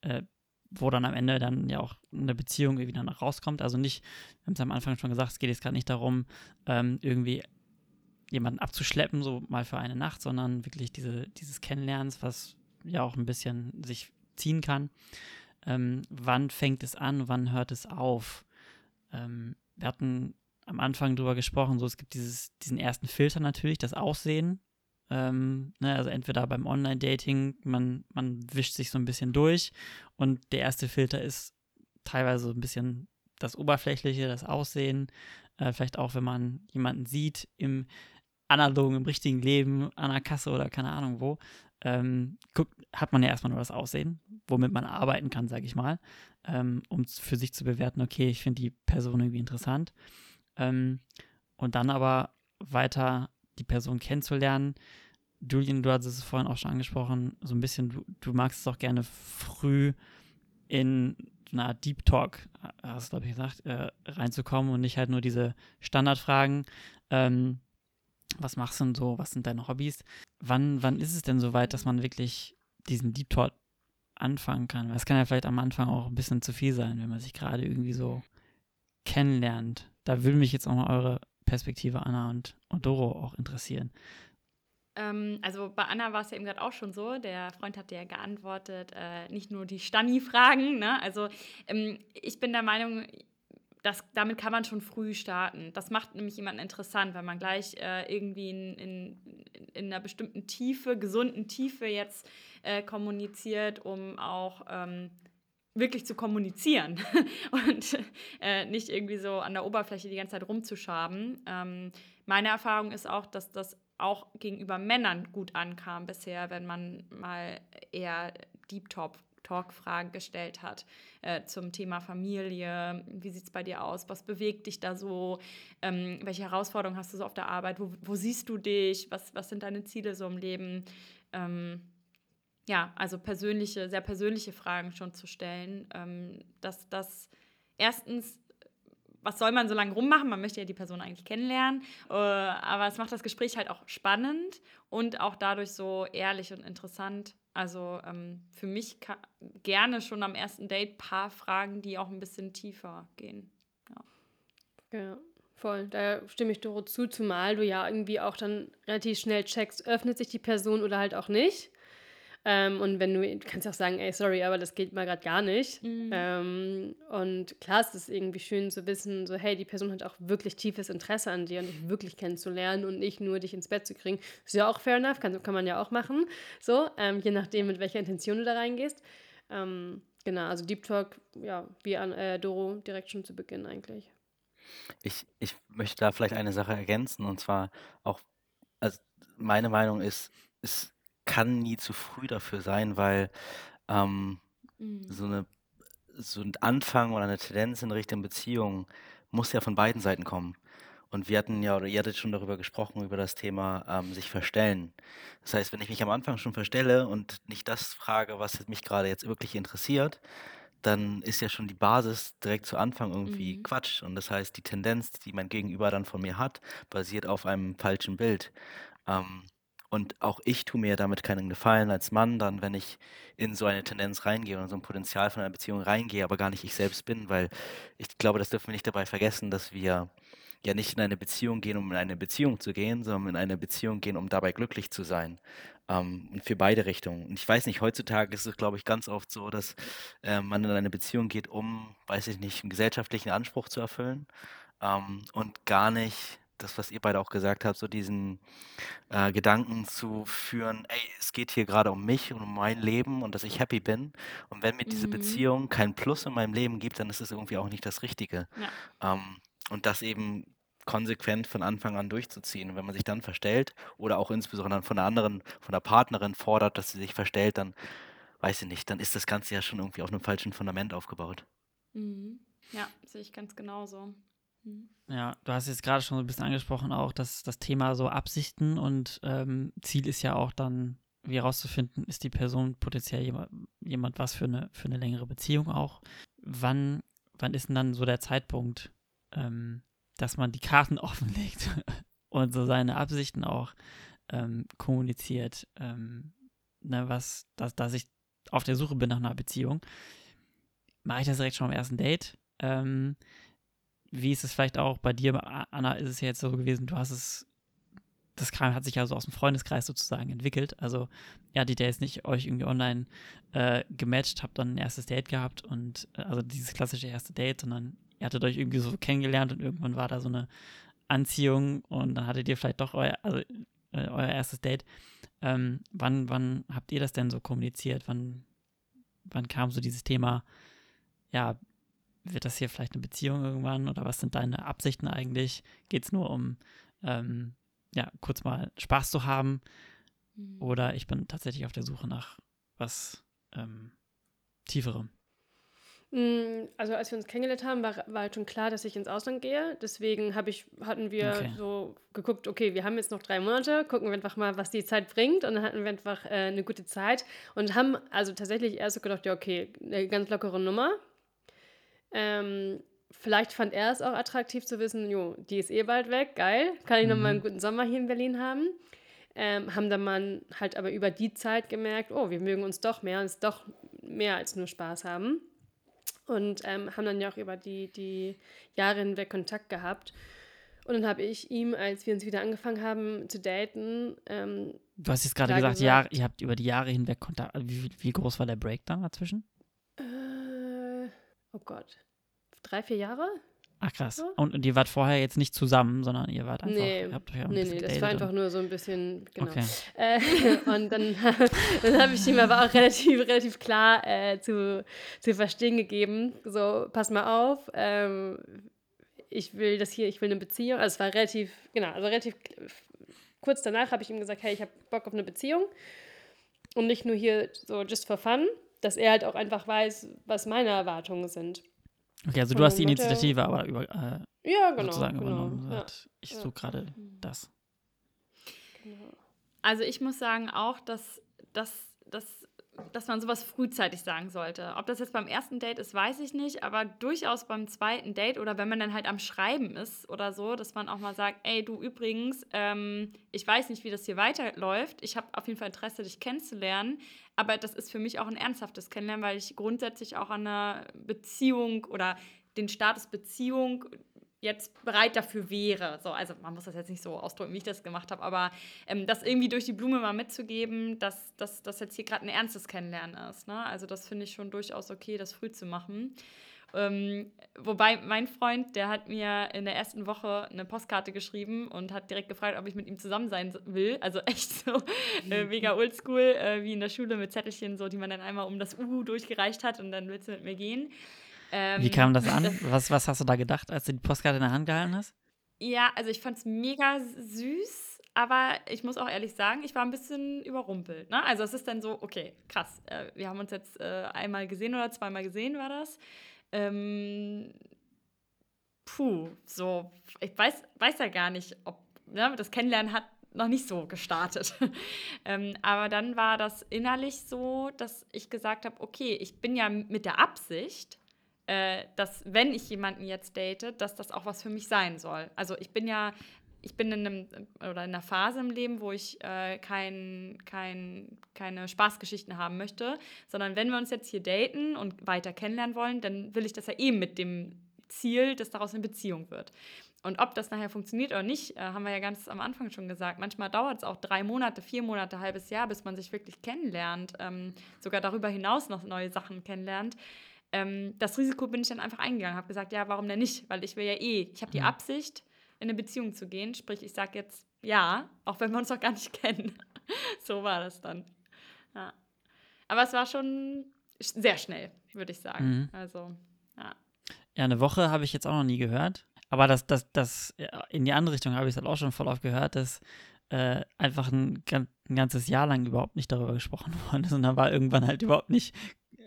äh, wo dann am Ende dann ja auch eine Beziehung irgendwie dann rauskommt. Also nicht, wir haben es am Anfang schon gesagt, es geht jetzt gerade nicht darum, ähm, irgendwie jemanden abzuschleppen, so mal für eine Nacht, sondern wirklich diese, dieses Kennenlernens, was ja auch ein bisschen sich ziehen kann. Ähm, wann fängt es an, wann hört es auf? Ähm, wir hatten am Anfang drüber gesprochen, so es gibt dieses, diesen ersten Filter natürlich, das Aussehen, ähm, ne, also entweder beim Online-Dating, man, man wischt sich so ein bisschen durch und der erste Filter ist teilweise so ein bisschen das Oberflächliche, das Aussehen. Äh, vielleicht auch, wenn man jemanden sieht im analogen, im richtigen Leben, an der Kasse oder keine Ahnung wo, ähm, guckt, hat man ja erstmal nur das Aussehen, womit man arbeiten kann, sage ich mal, ähm, um für sich zu bewerten, okay, ich finde die Person irgendwie interessant. Ähm, und dann aber weiter die Person kennenzulernen, Julian, du hattest es vorhin auch schon angesprochen, so ein bisschen, du, du magst es auch gerne früh in eine Art Deep Talk, hast du, glaube ich, gesagt, äh, reinzukommen und nicht halt nur diese Standardfragen. Ähm, was machst du denn so? Was sind deine Hobbys? Wann, wann ist es denn soweit, dass man wirklich diesen Deep Talk anfangen kann? Weil es kann ja vielleicht am Anfang auch ein bisschen zu viel sein, wenn man sich gerade irgendwie so kennenlernt. Da würde mich jetzt auch mal eure Perspektive, Anna und, und Doro, auch interessieren. Ähm, also bei Anna war es ja eben gerade auch schon so, der Freund hat ja geantwortet, äh, nicht nur die Stani-Fragen, ne? Also ähm, ich bin der Meinung, das, damit kann man schon früh starten. Das macht nämlich jemanden interessant, wenn man gleich äh, irgendwie in, in, in, einer bestimmten Tiefe, gesunden Tiefe jetzt äh, kommuniziert, um auch ähm, wirklich zu kommunizieren <laughs> und äh, nicht irgendwie so an der Oberfläche die ganze Zeit rumzuschaben. Ähm, meine Erfahrung ist auch, dass das auch gegenüber Männern gut ankam bisher, wenn man mal eher Deep Talk Talk-Fragen gestellt hat äh, zum Thema Familie. Wie sieht es bei dir aus? Was bewegt dich da so? Ähm, welche Herausforderungen hast du so auf der Arbeit? Wo, wo siehst du dich? Was, was sind deine Ziele so im Leben? Ähm, ja, also persönliche, sehr persönliche Fragen schon zu stellen, ähm, dass das erstens was soll man so lange rummachen? Man möchte ja die Person eigentlich kennenlernen. Äh, aber es macht das Gespräch halt auch spannend und auch dadurch so ehrlich und interessant. Also ähm, für mich gerne schon am ersten Date paar Fragen, die auch ein bisschen tiefer gehen. Ja, ja voll. Da stimme ich Doro zu, zumal du ja irgendwie auch dann relativ schnell checkst, öffnet sich die Person oder halt auch nicht. Ähm, und wenn du, du kannst auch sagen, ey, sorry, aber das geht mal gerade gar nicht. Mhm. Ähm, und klar ist es irgendwie schön zu wissen, so, hey, die Person hat auch wirklich tiefes Interesse an dir und dich wirklich kennenzulernen und nicht nur dich ins Bett zu kriegen. Ist ja auch fair enough, kann, kann man ja auch machen. So, ähm, je nachdem, mit welcher Intention du da reingehst. Ähm, genau, also Deep Talk, ja, wie an äh, Doro direkt schon zu Beginn eigentlich. Ich, ich möchte da vielleicht eine Sache ergänzen und zwar auch, also meine Meinung ist, ist kann nie zu früh dafür sein, weil ähm, Mhm. so eine so ein Anfang oder eine Tendenz in Richtung Beziehung muss ja von beiden Seiten kommen. Und wir hatten ja, oder ihr hattet schon darüber gesprochen, über das Thema ähm, sich verstellen. Das heißt, wenn ich mich am Anfang schon verstelle und nicht das frage, was mich gerade jetzt wirklich interessiert, dann ist ja schon die Basis direkt zu Anfang irgendwie Mhm. Quatsch. Und das heißt, die Tendenz, die mein Gegenüber dann von mir hat, basiert auf einem falschen Bild. Ähm, und auch ich tue mir damit keinen Gefallen als Mann dann, wenn ich in so eine Tendenz reingehe und so ein Potenzial von einer Beziehung reingehe, aber gar nicht ich selbst bin, weil ich glaube, das dürfen wir nicht dabei vergessen, dass wir ja nicht in eine Beziehung gehen, um in eine Beziehung zu gehen, sondern in eine Beziehung gehen, um dabei glücklich zu sein. Ähm, und für beide Richtungen. Und ich weiß nicht, heutzutage ist es, glaube ich, ganz oft so, dass äh, man in eine Beziehung geht, um, weiß ich nicht, einen gesellschaftlichen Anspruch zu erfüllen ähm, und gar nicht das, was ihr beide auch gesagt habt, so diesen äh, Gedanken zu führen, ey, es geht hier gerade um mich und um mein Leben und dass ich happy bin. Und wenn mir diese Mhm. Beziehung kein Plus in meinem Leben gibt, dann ist es irgendwie auch nicht das Richtige. Ja. Ähm, und das eben konsequent von Anfang an durchzuziehen. Und wenn man sich dann verstellt oder auch insbesondere von der anderen, von der Partnerin fordert, dass sie sich verstellt, dann weiß ich nicht, dann ist das Ganze ja schon irgendwie auf einem falschen Fundament aufgebaut. Mhm. Ja, sehe ich ganz genauso. Mhm. Ja, du hast jetzt gerade schon so ein bisschen angesprochen, auch dass das Thema so Absichten und ähm, Ziel ist ja auch dann, wie herauszufinden, ist die Person potenziell jemand, jemand was für eine, für eine längere Beziehung auch. Wann, wann ist denn dann so der Zeitpunkt, ähm, dass man die Karten <laughs> offenlegt und so seine Absichten auch ähm, kommuniziert, ähm, ne, was, dass, dass ich auf der Suche bin nach einer Beziehung. Mache ich das direkt schon am ersten Date? Ähm, wie ist es vielleicht auch bei dir, Anna, ist es ja jetzt so gewesen, du hast es, das kam, hat sich ja so aus dem Freundeskreis sozusagen entwickelt. Also ja jetzt nicht euch irgendwie online äh, gematcht, habt dann ein erstes Date gehabt und äh, also dieses klassische erste Date, sondern ihr hattet euch irgendwie so kennengelernt und irgendwann war da so eine Anziehung und dann hattet ihr vielleicht doch euer, also, äh, euer erstes Date. Ähm, wann, wann habt ihr das denn so kommuniziert? Wann, wann kam so dieses Thema, ja, wird das hier vielleicht eine Beziehung irgendwann oder was sind deine Absichten eigentlich? Geht es nur um, ähm, ja, kurz mal Spaß zu haben? Mhm. Oder ich bin tatsächlich auf der Suche nach was ähm, Tieferem? Mm, Also als wir uns kennengelernt haben, war, war halt schon klar, dass ich ins Ausland gehe. Deswegen ich, hatten wir Okay. so geguckt, okay, wir haben jetzt noch drei Monate, gucken wir einfach mal, was die Zeit bringt. Und dann hatten wir einfach äh, eine gute Zeit und haben also tatsächlich erst so gedacht, ja, okay, eine ganz lockere Nummer. Ähm, vielleicht fand er es auch attraktiv zu wissen, jo, die ist eh bald weg, geil, kann ich noch mal einen guten Sommer hier in Berlin haben. Ähm, haben dann mal halt aber über die Zeit gemerkt, oh, wir mögen uns doch mehr ist doch mehr als nur Spaß haben. Und ähm, haben dann ja auch über die, die Jahre hinweg Kontakt gehabt. Und dann habe ich ihm, als wir uns wieder angefangen haben zu daten, ähm, Du hast jetzt gerade klar gesagt, Jahre, ihr habt über die Jahre hinweg Kontakt. Wie, wie groß war der Breakdown dazwischen? Oh Gott, drei, vier Jahre? Ach krass. Ja. Und, und ihr wart vorher jetzt nicht zusammen, sondern ihr wart einfach, Nee, ihr habt euch ein Nee, nee, das war einfach nur so ein bisschen, genau. Okay. Äh, <laughs> und dann, <laughs> dann habe ich ihm aber auch relativ, relativ klar äh, zu, zu verstehen gegeben, so, pass mal auf, ähm, ich will das hier, ich will eine Beziehung. Also es war relativ, genau, also relativ kurz danach habe ich ihm gesagt, hey, ich habe Bock auf eine Beziehung. Und nicht nur hier so just for fun, dass er halt auch einfach weiß, was meine Erwartungen sind. Okay, also Von du hast die Mutter- Initiative aber über, äh, Ja, genau. sozusagen genau, übernommen. ja. Ich Ja. suche gerade das. genau. Also ich muss sagen auch, dass, dass, dass, dass man sowas frühzeitig sagen sollte. Ob das jetzt beim ersten Date ist, weiß ich nicht, aber durchaus beim zweiten Date oder wenn man dann halt am Schreiben ist oder so, dass man auch mal sagt, ey du übrigens, ähm, ich weiß nicht, wie das hier weiterläuft. Ich habe auf jeden Fall Interesse, dich kennenzulernen, aber das ist für mich auch ein ernsthaftes Kennenlernen, weil ich grundsätzlich auch an einer Beziehung oder den Status Beziehung jetzt bereit dafür wäre. So, also man muss das jetzt nicht so ausdrücken, wie ich das gemacht habe, aber ähm, das irgendwie durch die Blume mal mitzugeben, dass dass das jetzt hier gerade ein ernstes Kennenlernen ist. Ne? Also das finde ich schon durchaus okay, das früh zu machen. Ähm, wobei mein Freund, der hat mir in der ersten Woche eine Postkarte geschrieben und hat direkt gefragt, ob ich mit ihm zusammen sein will. Also <laughs> echt so äh, mega <laughs> oldschool, äh, wie in der Schule mit Zettelchen, so, die man dann einmal um das U durchgereicht hat und dann willst du mit mir gehen. Ähm, Wie kam das an? Was, was hast du da gedacht, als du die Postkarte in der Hand gehalten hast? Ja, also ich fand es mega süß, aber ich muss auch ehrlich sagen, ich war ein bisschen überrumpelt. Ne? Also es ist dann so, okay, krass, äh, wir haben uns jetzt äh, einmal gesehen oder zweimal gesehen, war das. Ähm, puh, so, ich weiß, weiß ja gar nicht, ob ne, das Kennenlernen hat noch nicht so gestartet. <laughs> ähm, aber dann war das innerlich so, dass ich gesagt habe, okay, ich bin ja mit der Absicht, äh, dass wenn ich jemanden jetzt date, dass das auch was für mich sein soll. Also ich bin ja, ich bin in einem oder in einer Phase im Leben, wo ich äh, kein, kein, keine Spaßgeschichten haben möchte, sondern wenn wir uns jetzt hier daten und weiter kennenlernen wollen, dann will ich das ja eben mit dem Ziel, dass daraus eine Beziehung wird. Und ob das nachher funktioniert oder nicht, äh, haben wir ja ganz am Anfang schon gesagt. Manchmal dauert es auch drei Monate, vier Monate, halbes Jahr, bis man sich wirklich kennenlernt, ähm, sogar darüber hinaus noch neue Sachen kennenlernt. Ähm, das Risiko bin ich dann einfach eingegangen, habe gesagt, ja, warum denn nicht? Weil ich will ja eh, ich habe die Mhm. Absicht, in eine Beziehung zu gehen. Sprich, ich sage jetzt ja, auch wenn wir uns noch gar nicht <laughs> kennen. so war das dann. Ja. Aber es war schon sch- sehr schnell, würde ich sagen. Mhm. Also, ja. Ja, eine Woche habe ich jetzt auch noch nie gehört. Aber das, das, das, in die andere Richtung habe ich es halt auch schon voll oft gehört, dass äh, einfach ein, ein ganzes Jahr lang überhaupt nicht darüber gesprochen <laughs> worden ist. Und dann war irgendwann halt überhaupt nicht,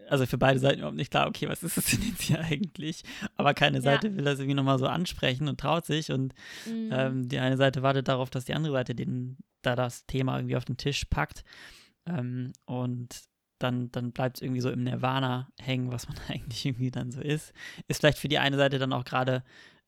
also für beide Seiten überhaupt nicht klar, okay, was ist das <laughs> denn jetzt hier eigentlich? Aber keine Ja. Seite will das irgendwie nochmal so ansprechen und traut sich. Und Mhm. ähm, die eine Seite wartet darauf, dass die andere Seite den, da das Thema irgendwie auf den Tisch packt. Ähm, und dann, dann bleibt es irgendwie so im Nirvana hängen, was man <laughs> eigentlich irgendwie dann so ist. Ist vielleicht für die eine Seite dann auch gerade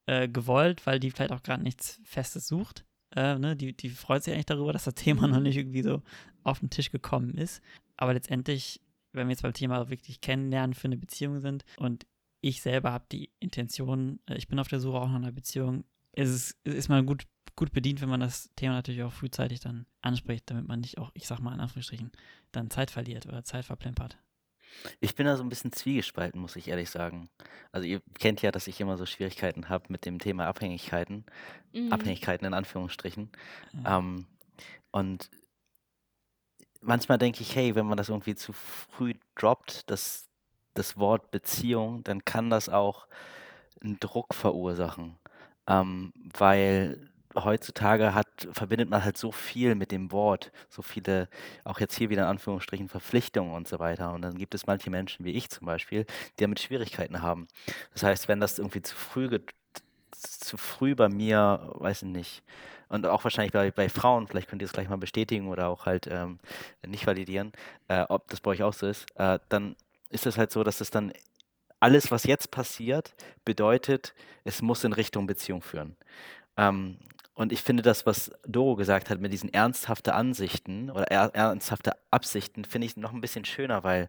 äh, gewollt, weil die vielleicht auch gerade nichts Festes sucht. Äh, ne? die, die freut sich eigentlich darüber, dass das Thema noch nicht irgendwie so auf den Tisch gekommen ist. Aber letztendlich, wenn wir jetzt beim Thema wirklich kennenlernen für eine Beziehung sind und ich selber habe die Intention, äh, ich bin auf der Suche auch nach einer Beziehung, ist, es, ist man gut, gut bedient, wenn man das Thema natürlich auch frühzeitig dann anspricht, damit man nicht auch, ich sag mal in Anführungsstrichen, dann Zeit verliert oder Zeit verplempert. Ich bin da so ein bisschen zwiegespalten, muss ich ehrlich sagen. Also ihr kennt ja, dass ich immer so Schwierigkeiten habe mit dem Thema Abhängigkeiten. Mhm. Abhängigkeiten in Anführungsstrichen. Ja. Ähm, und manchmal denke ich, hey, wenn man das irgendwie zu früh droppt, das, das Wort Beziehung, dann kann das auch einen Druck verursachen. Ähm, weil heutzutage hat, verbindet man halt so viel mit dem Wort, so viele, auch jetzt hier wieder in Anführungsstrichen, Verpflichtungen und so weiter. Und dann gibt es manche Menschen wie ich zum Beispiel, die damit Schwierigkeiten haben. Das heißt, wenn das irgendwie zu früh, zu früh bei mir, weiß ich nicht, und auch wahrscheinlich bei, bei Frauen, vielleicht könnt ihr es gleich mal bestätigen oder auch halt ähm, nicht validieren, äh, ob das bei euch auch so ist, äh, dann ist es halt so, dass es dann alles, was jetzt passiert, bedeutet, es muss in Richtung Beziehung führen. Ähm, und ich finde das, was Doro gesagt hat, mit diesen ernsthaften Ansichten oder er, ernsthafte Absichten, finde ich noch ein bisschen schöner, weil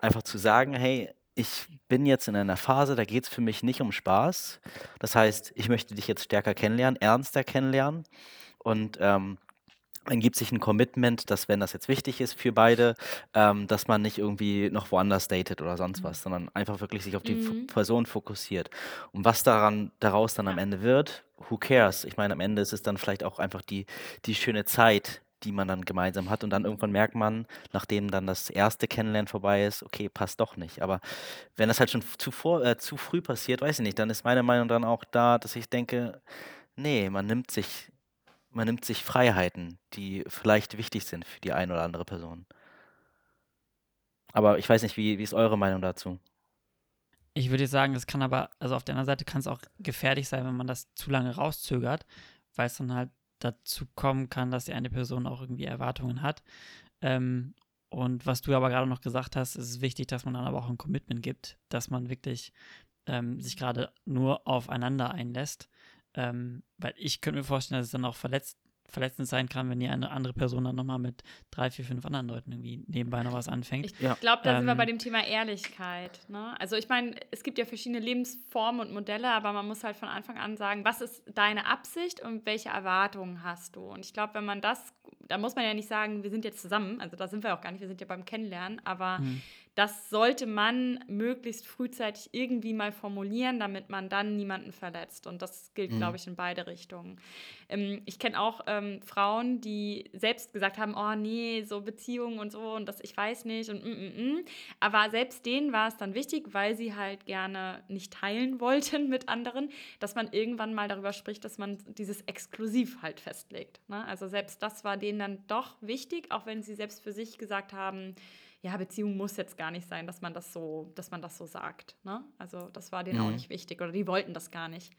einfach zu sagen, hey, ich bin jetzt in einer Phase, da geht es für mich nicht um Spaß. Das heißt, ich möchte dich jetzt stärker kennenlernen, ernster kennenlernen. Und ähm, dann gibt sich ein Commitment, dass wenn das jetzt wichtig ist für beide, ähm, dass man nicht irgendwie noch woanders datet oder sonst mhm. was, sondern einfach wirklich sich auf die mhm. Person fokussiert. Und was daran daraus dann am Ende wird, who cares? Ich meine, am Ende ist es dann vielleicht auch einfach die, die schöne Zeit, die man dann gemeinsam hat. Und dann irgendwann merkt man, nachdem dann das erste Kennenlernen vorbei ist, okay, passt doch nicht. Aber wenn das halt schon zu, vor, äh, zu früh passiert, weiß ich nicht, dann ist meine Meinung dann auch da, dass ich denke, nee, man nimmt sich man nimmt sich Freiheiten, die vielleicht wichtig sind für die eine oder andere Person. Aber ich weiß nicht, wie, wie ist eure Meinung dazu? Ich würde sagen, es kann aber, also auf der anderen Seite kann es auch gefährlich sein, wenn man das zu lange rauszögert, weil es dann halt dazu kommen kann, dass die eine Person auch irgendwie Erwartungen hat. Ähm, und was du aber gerade noch gesagt hast, ist es wichtig, dass man dann aber auch ein Commitment gibt, dass man wirklich ähm, sich gerade nur aufeinander einlässt ähm, weil ich könnte mir vorstellen, dass es dann auch verletzt, verletzend sein kann, wenn die eine andere Person dann nochmal mit drei, vier, fünf anderen Leuten irgendwie nebenbei noch was anfängt. Ich ja. glaube, da ähm, sind wir ähm, bei dem Thema Ehrlichkeit. Ne? Also ich meine, es gibt ja verschiedene Lebensformen und Modelle, aber man muss halt von Anfang an sagen, was ist deine Absicht und welche Erwartungen hast du? Und ich glaube, wenn man das, da muss man ja nicht sagen, wir sind jetzt zusammen, also da sind wir auch gar nicht, wir sind ja beim Kennenlernen, aber mhm das sollte man möglichst frühzeitig irgendwie mal formulieren, damit man dann niemanden verletzt. Und das gilt, mhm. glaube ich, in beide Richtungen. Ähm, ich kenne auch ähm, Frauen, die selbst gesagt haben, oh nee, so Beziehungen und so und das, ich weiß nicht und mm, mm, mm. Aber selbst denen war es dann wichtig, weil sie halt gerne nicht teilen <laughs> wollten mit anderen, dass man irgendwann mal darüber spricht, dass man dieses Exklusiv halt festlegt. Ne? Also selbst das war denen dann doch wichtig, auch wenn sie selbst für sich gesagt haben, ja, Beziehung muss jetzt gar nicht sein, dass man das so, dass man das so sagt. Ne? Also das war denen mhm. auch nicht wichtig oder die wollten das gar nicht.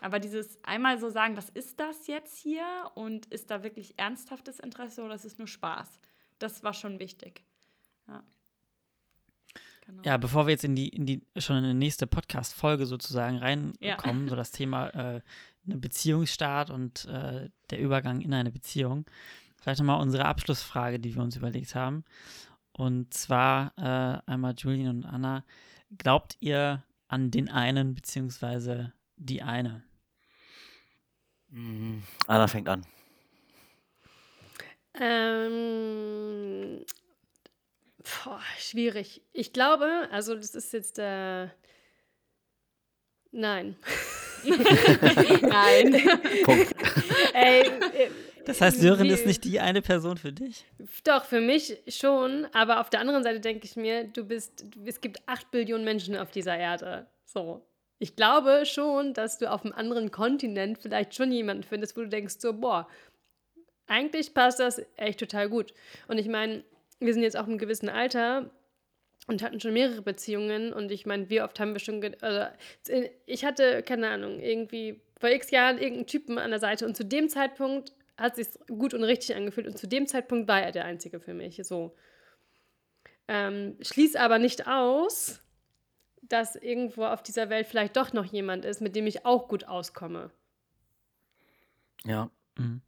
Aber dieses einmal so sagen, was ist das jetzt hier und ist da wirklich ernsthaftes Interesse oder ist es nur Spaß? Das war schon wichtig. Ja. Genau. Ja, bevor wir jetzt in die, in die schon in die nächste Podcast-Folge sozusagen reinkommen, ja. so das Thema äh, eine Beziehungsstart und äh, der Übergang in eine Beziehung, vielleicht nochmal unsere Abschlussfrage, die wir uns überlegt haben. Und zwar äh, einmal Julian und Anna. Glaubt ihr an den einen beziehungsweise die eine? Mhm. Anna fängt an. Ähm, boah, schwierig. Ich glaube, also das ist jetzt der. Äh, nein. <laughs> Nein. Punkt. <laughs> Ey, äh, das heißt, Sören ist nicht die eine Person für dich? Doch, für mich schon. Aber auf der anderen Seite denke ich mir, du bist, es gibt acht Billionen Menschen auf dieser Erde. So. Ich glaube schon, dass du auf einem anderen Kontinent vielleicht schon jemanden findest, wo du denkst, so, boah, eigentlich passt das echt total gut. Und ich meine, wir sind jetzt auch im gewissen Alter und hatten schon mehrere Beziehungen. Und ich meine, wie oft haben wir schon. Also, ich hatte, keine Ahnung, irgendwie vor x Jahren irgendeinen Typen an der Seite und zu dem Zeitpunkt hat sich gut und richtig angefühlt und zu dem Zeitpunkt war er der Einzige für mich. So. Ähm, schließ aber nicht aus, dass irgendwo auf dieser Welt vielleicht doch noch jemand ist, mit dem ich auch gut auskomme. Ja, mhm.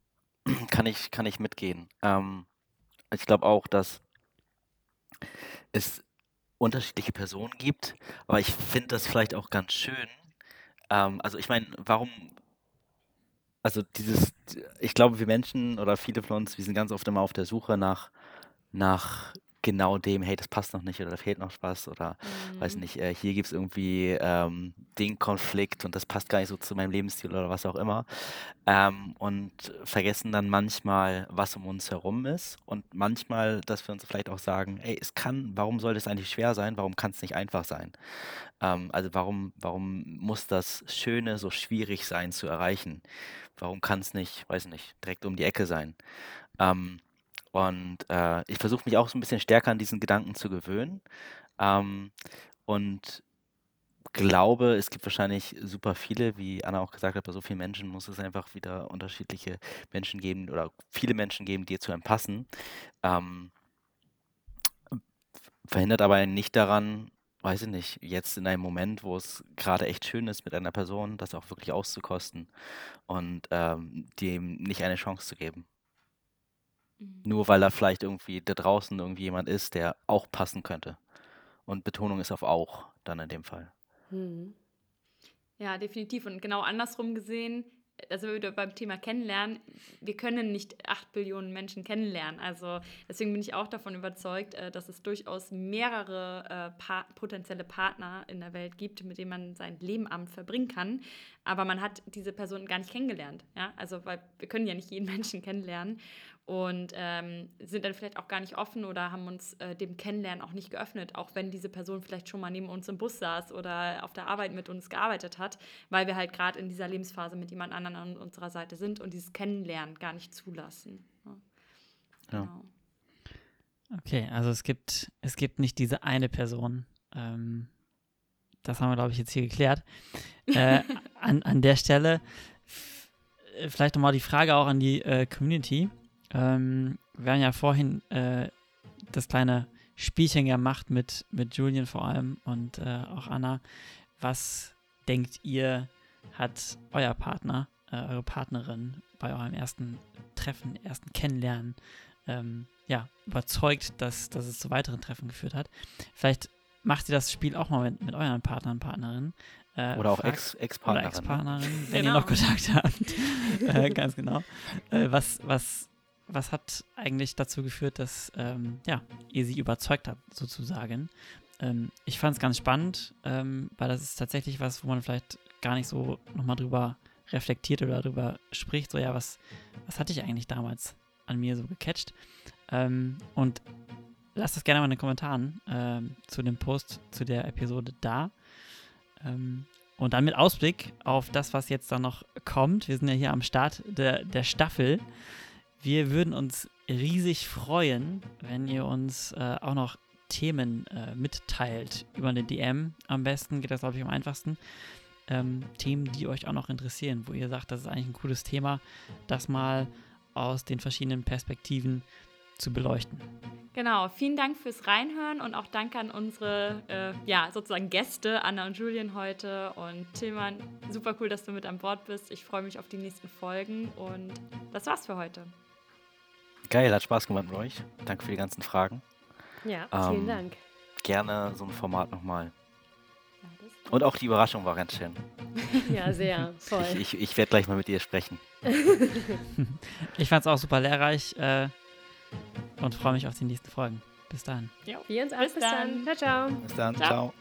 <clears throat> kann, ich, kann ich mitgehen. Ähm, ich glaube auch, dass es unterschiedliche Personen gibt, aber ich finde das vielleicht auch ganz schön. Ähm, also ich meine, warum also dieses, ich glaube, wir Menschen oder viele von uns, wir sind ganz oft immer auf der Suche nach, nach genau dem, hey, das passt noch nicht oder da fehlt noch was oder weiß Mhm. nicht, äh, hier gibt es irgendwie ähm, den Konflikt und das passt gar nicht so zu meinem Lebensstil oder was auch immer. Ähm, und vergessen dann manchmal, was um uns herum ist und manchmal, dass wir uns vielleicht auch sagen, ey, es kann, warum soll das eigentlich schwer sein? Warum kann es nicht einfach sein? Ähm, also warum, warum muss das Schöne so schwierig sein zu erreichen? Warum kann es nicht, weiß nicht, direkt um die Ecke sein? Ähm, und äh, ich versuche mich auch so ein bisschen stärker an diesen Gedanken zu gewöhnen. Ähm, und glaube, es gibt wahrscheinlich super viele, wie Anna auch gesagt hat, bei so vielen Menschen muss es einfach wieder unterschiedliche Menschen geben oder viele Menschen geben, die zu einem passen. Ähm, verhindert aber nicht daran, weiß ich nicht, jetzt in einem Moment, wo es gerade echt schön ist mit einer Person, das auch wirklich auszukosten und ähm, dem nicht eine Chance zu geben. Mhm. Nur weil da vielleicht irgendwie da draußen irgendwie jemand ist, der auch passen könnte. Und Betonung ist auf auch dann in dem Fall. Mhm. Ja, definitiv. Und genau andersrum gesehen, also wieder beim Thema Kennenlernen, wir können nicht acht Billionen Menschen kennenlernen. Also deswegen bin ich auch davon überzeugt, äh, dass es durchaus mehrere äh, pa potenzielle Partner in der Welt gibt, mit denen man sein Leben Abend verbringen kann. Aber man hat diese Person gar nicht kennengelernt. Ja? Also weil wir können ja nicht jeden <laughs> Menschen kennenlernen und ähm, sind dann vielleicht auch gar nicht offen oder haben uns äh, dem Kennenlernen auch nicht geöffnet, auch wenn diese Person vielleicht schon mal neben uns im Bus saß oder auf der Arbeit mit uns gearbeitet hat, weil wir halt gerade in dieser Lebensphase mit jemand anderem an unserer Seite sind und dieses Kennenlernen gar nicht zulassen. Ja. Ja. Genau. Okay, also es gibt, es gibt nicht diese eine Person. Ähm, das haben wir, glaube ich, jetzt hier geklärt. Äh, <laughs> an, an der Stelle vielleicht nochmal die Frage auch an die äh, Community. Ähm, wir haben ja vorhin äh, das kleine Spielchen gemacht mit, mit Julian vor allem und äh, auch Anna. Was denkt ihr, hat euer Partner, äh, eure Partnerin bei eurem ersten Treffen, ersten Kennenlernen ähm, ja, überzeugt, dass, dass es zu weiteren Treffen geführt hat? Vielleicht macht ihr das Spiel auch mal mit, mit euren Partnern und Partnerinnen. Äh, Oder auch Ex- Ex-Partnerin. ne? Ex-Partnerin, wenn Genau. ihr noch Kontakt <laughs> habt. äh, ganz genau. Äh, was, was, was hat eigentlich dazu geführt, dass ähm, ja, ihr sie überzeugt habt, sozusagen? Ähm, ich fand es ganz spannend, ähm, weil das ist tatsächlich was, wo man vielleicht gar nicht so nochmal drüber reflektiert oder drüber spricht. So, ja, was, was hatte ich eigentlich damals an mir so gecatcht? Ähm, und lasst das gerne mal in den Kommentaren ähm, zu dem Post zu der Episode da. Ähm, und dann mit Ausblick auf das, was jetzt dann noch kommt. Wir sind ja hier am Start der, der Staffel. Wir würden uns riesig freuen, wenn ihr uns äh, auch noch Themen äh, mitteilt. Über eine DM am besten geht das, glaube ich, am einfachsten. Ähm, Themen, die euch auch noch interessieren, wo ihr sagt, das ist eigentlich ein cooles Thema, das mal aus den verschiedenen Perspektiven zu beleuchten. Genau, vielen Dank fürs Reinhören und auch danke an unsere, äh, ja, sozusagen Gäste, Anna und Julian heute und Tillmann. Super cool, dass du mit an Bord bist. Ich freue mich auf die nächsten Folgen und das war's für heute. Geil, hat Spaß gemacht mit euch. Danke für die ganzen Fragen. Ja, Ähm, vielen Dank. Gerne so ein Format nochmal. Und auch die Überraschung war ganz schön. <laughs> Ja, sehr. Voll. Ich, ich, ich werde gleich mal mit dir sprechen. <laughs> Ich fand es auch super lehrreich äh, und freue mich auf die nächsten Folgen. Bis dann. Ja. Wir uns auch. Bis Bis dann. dann. Ciao, ciao. Bis dann. Ciao. Ciao.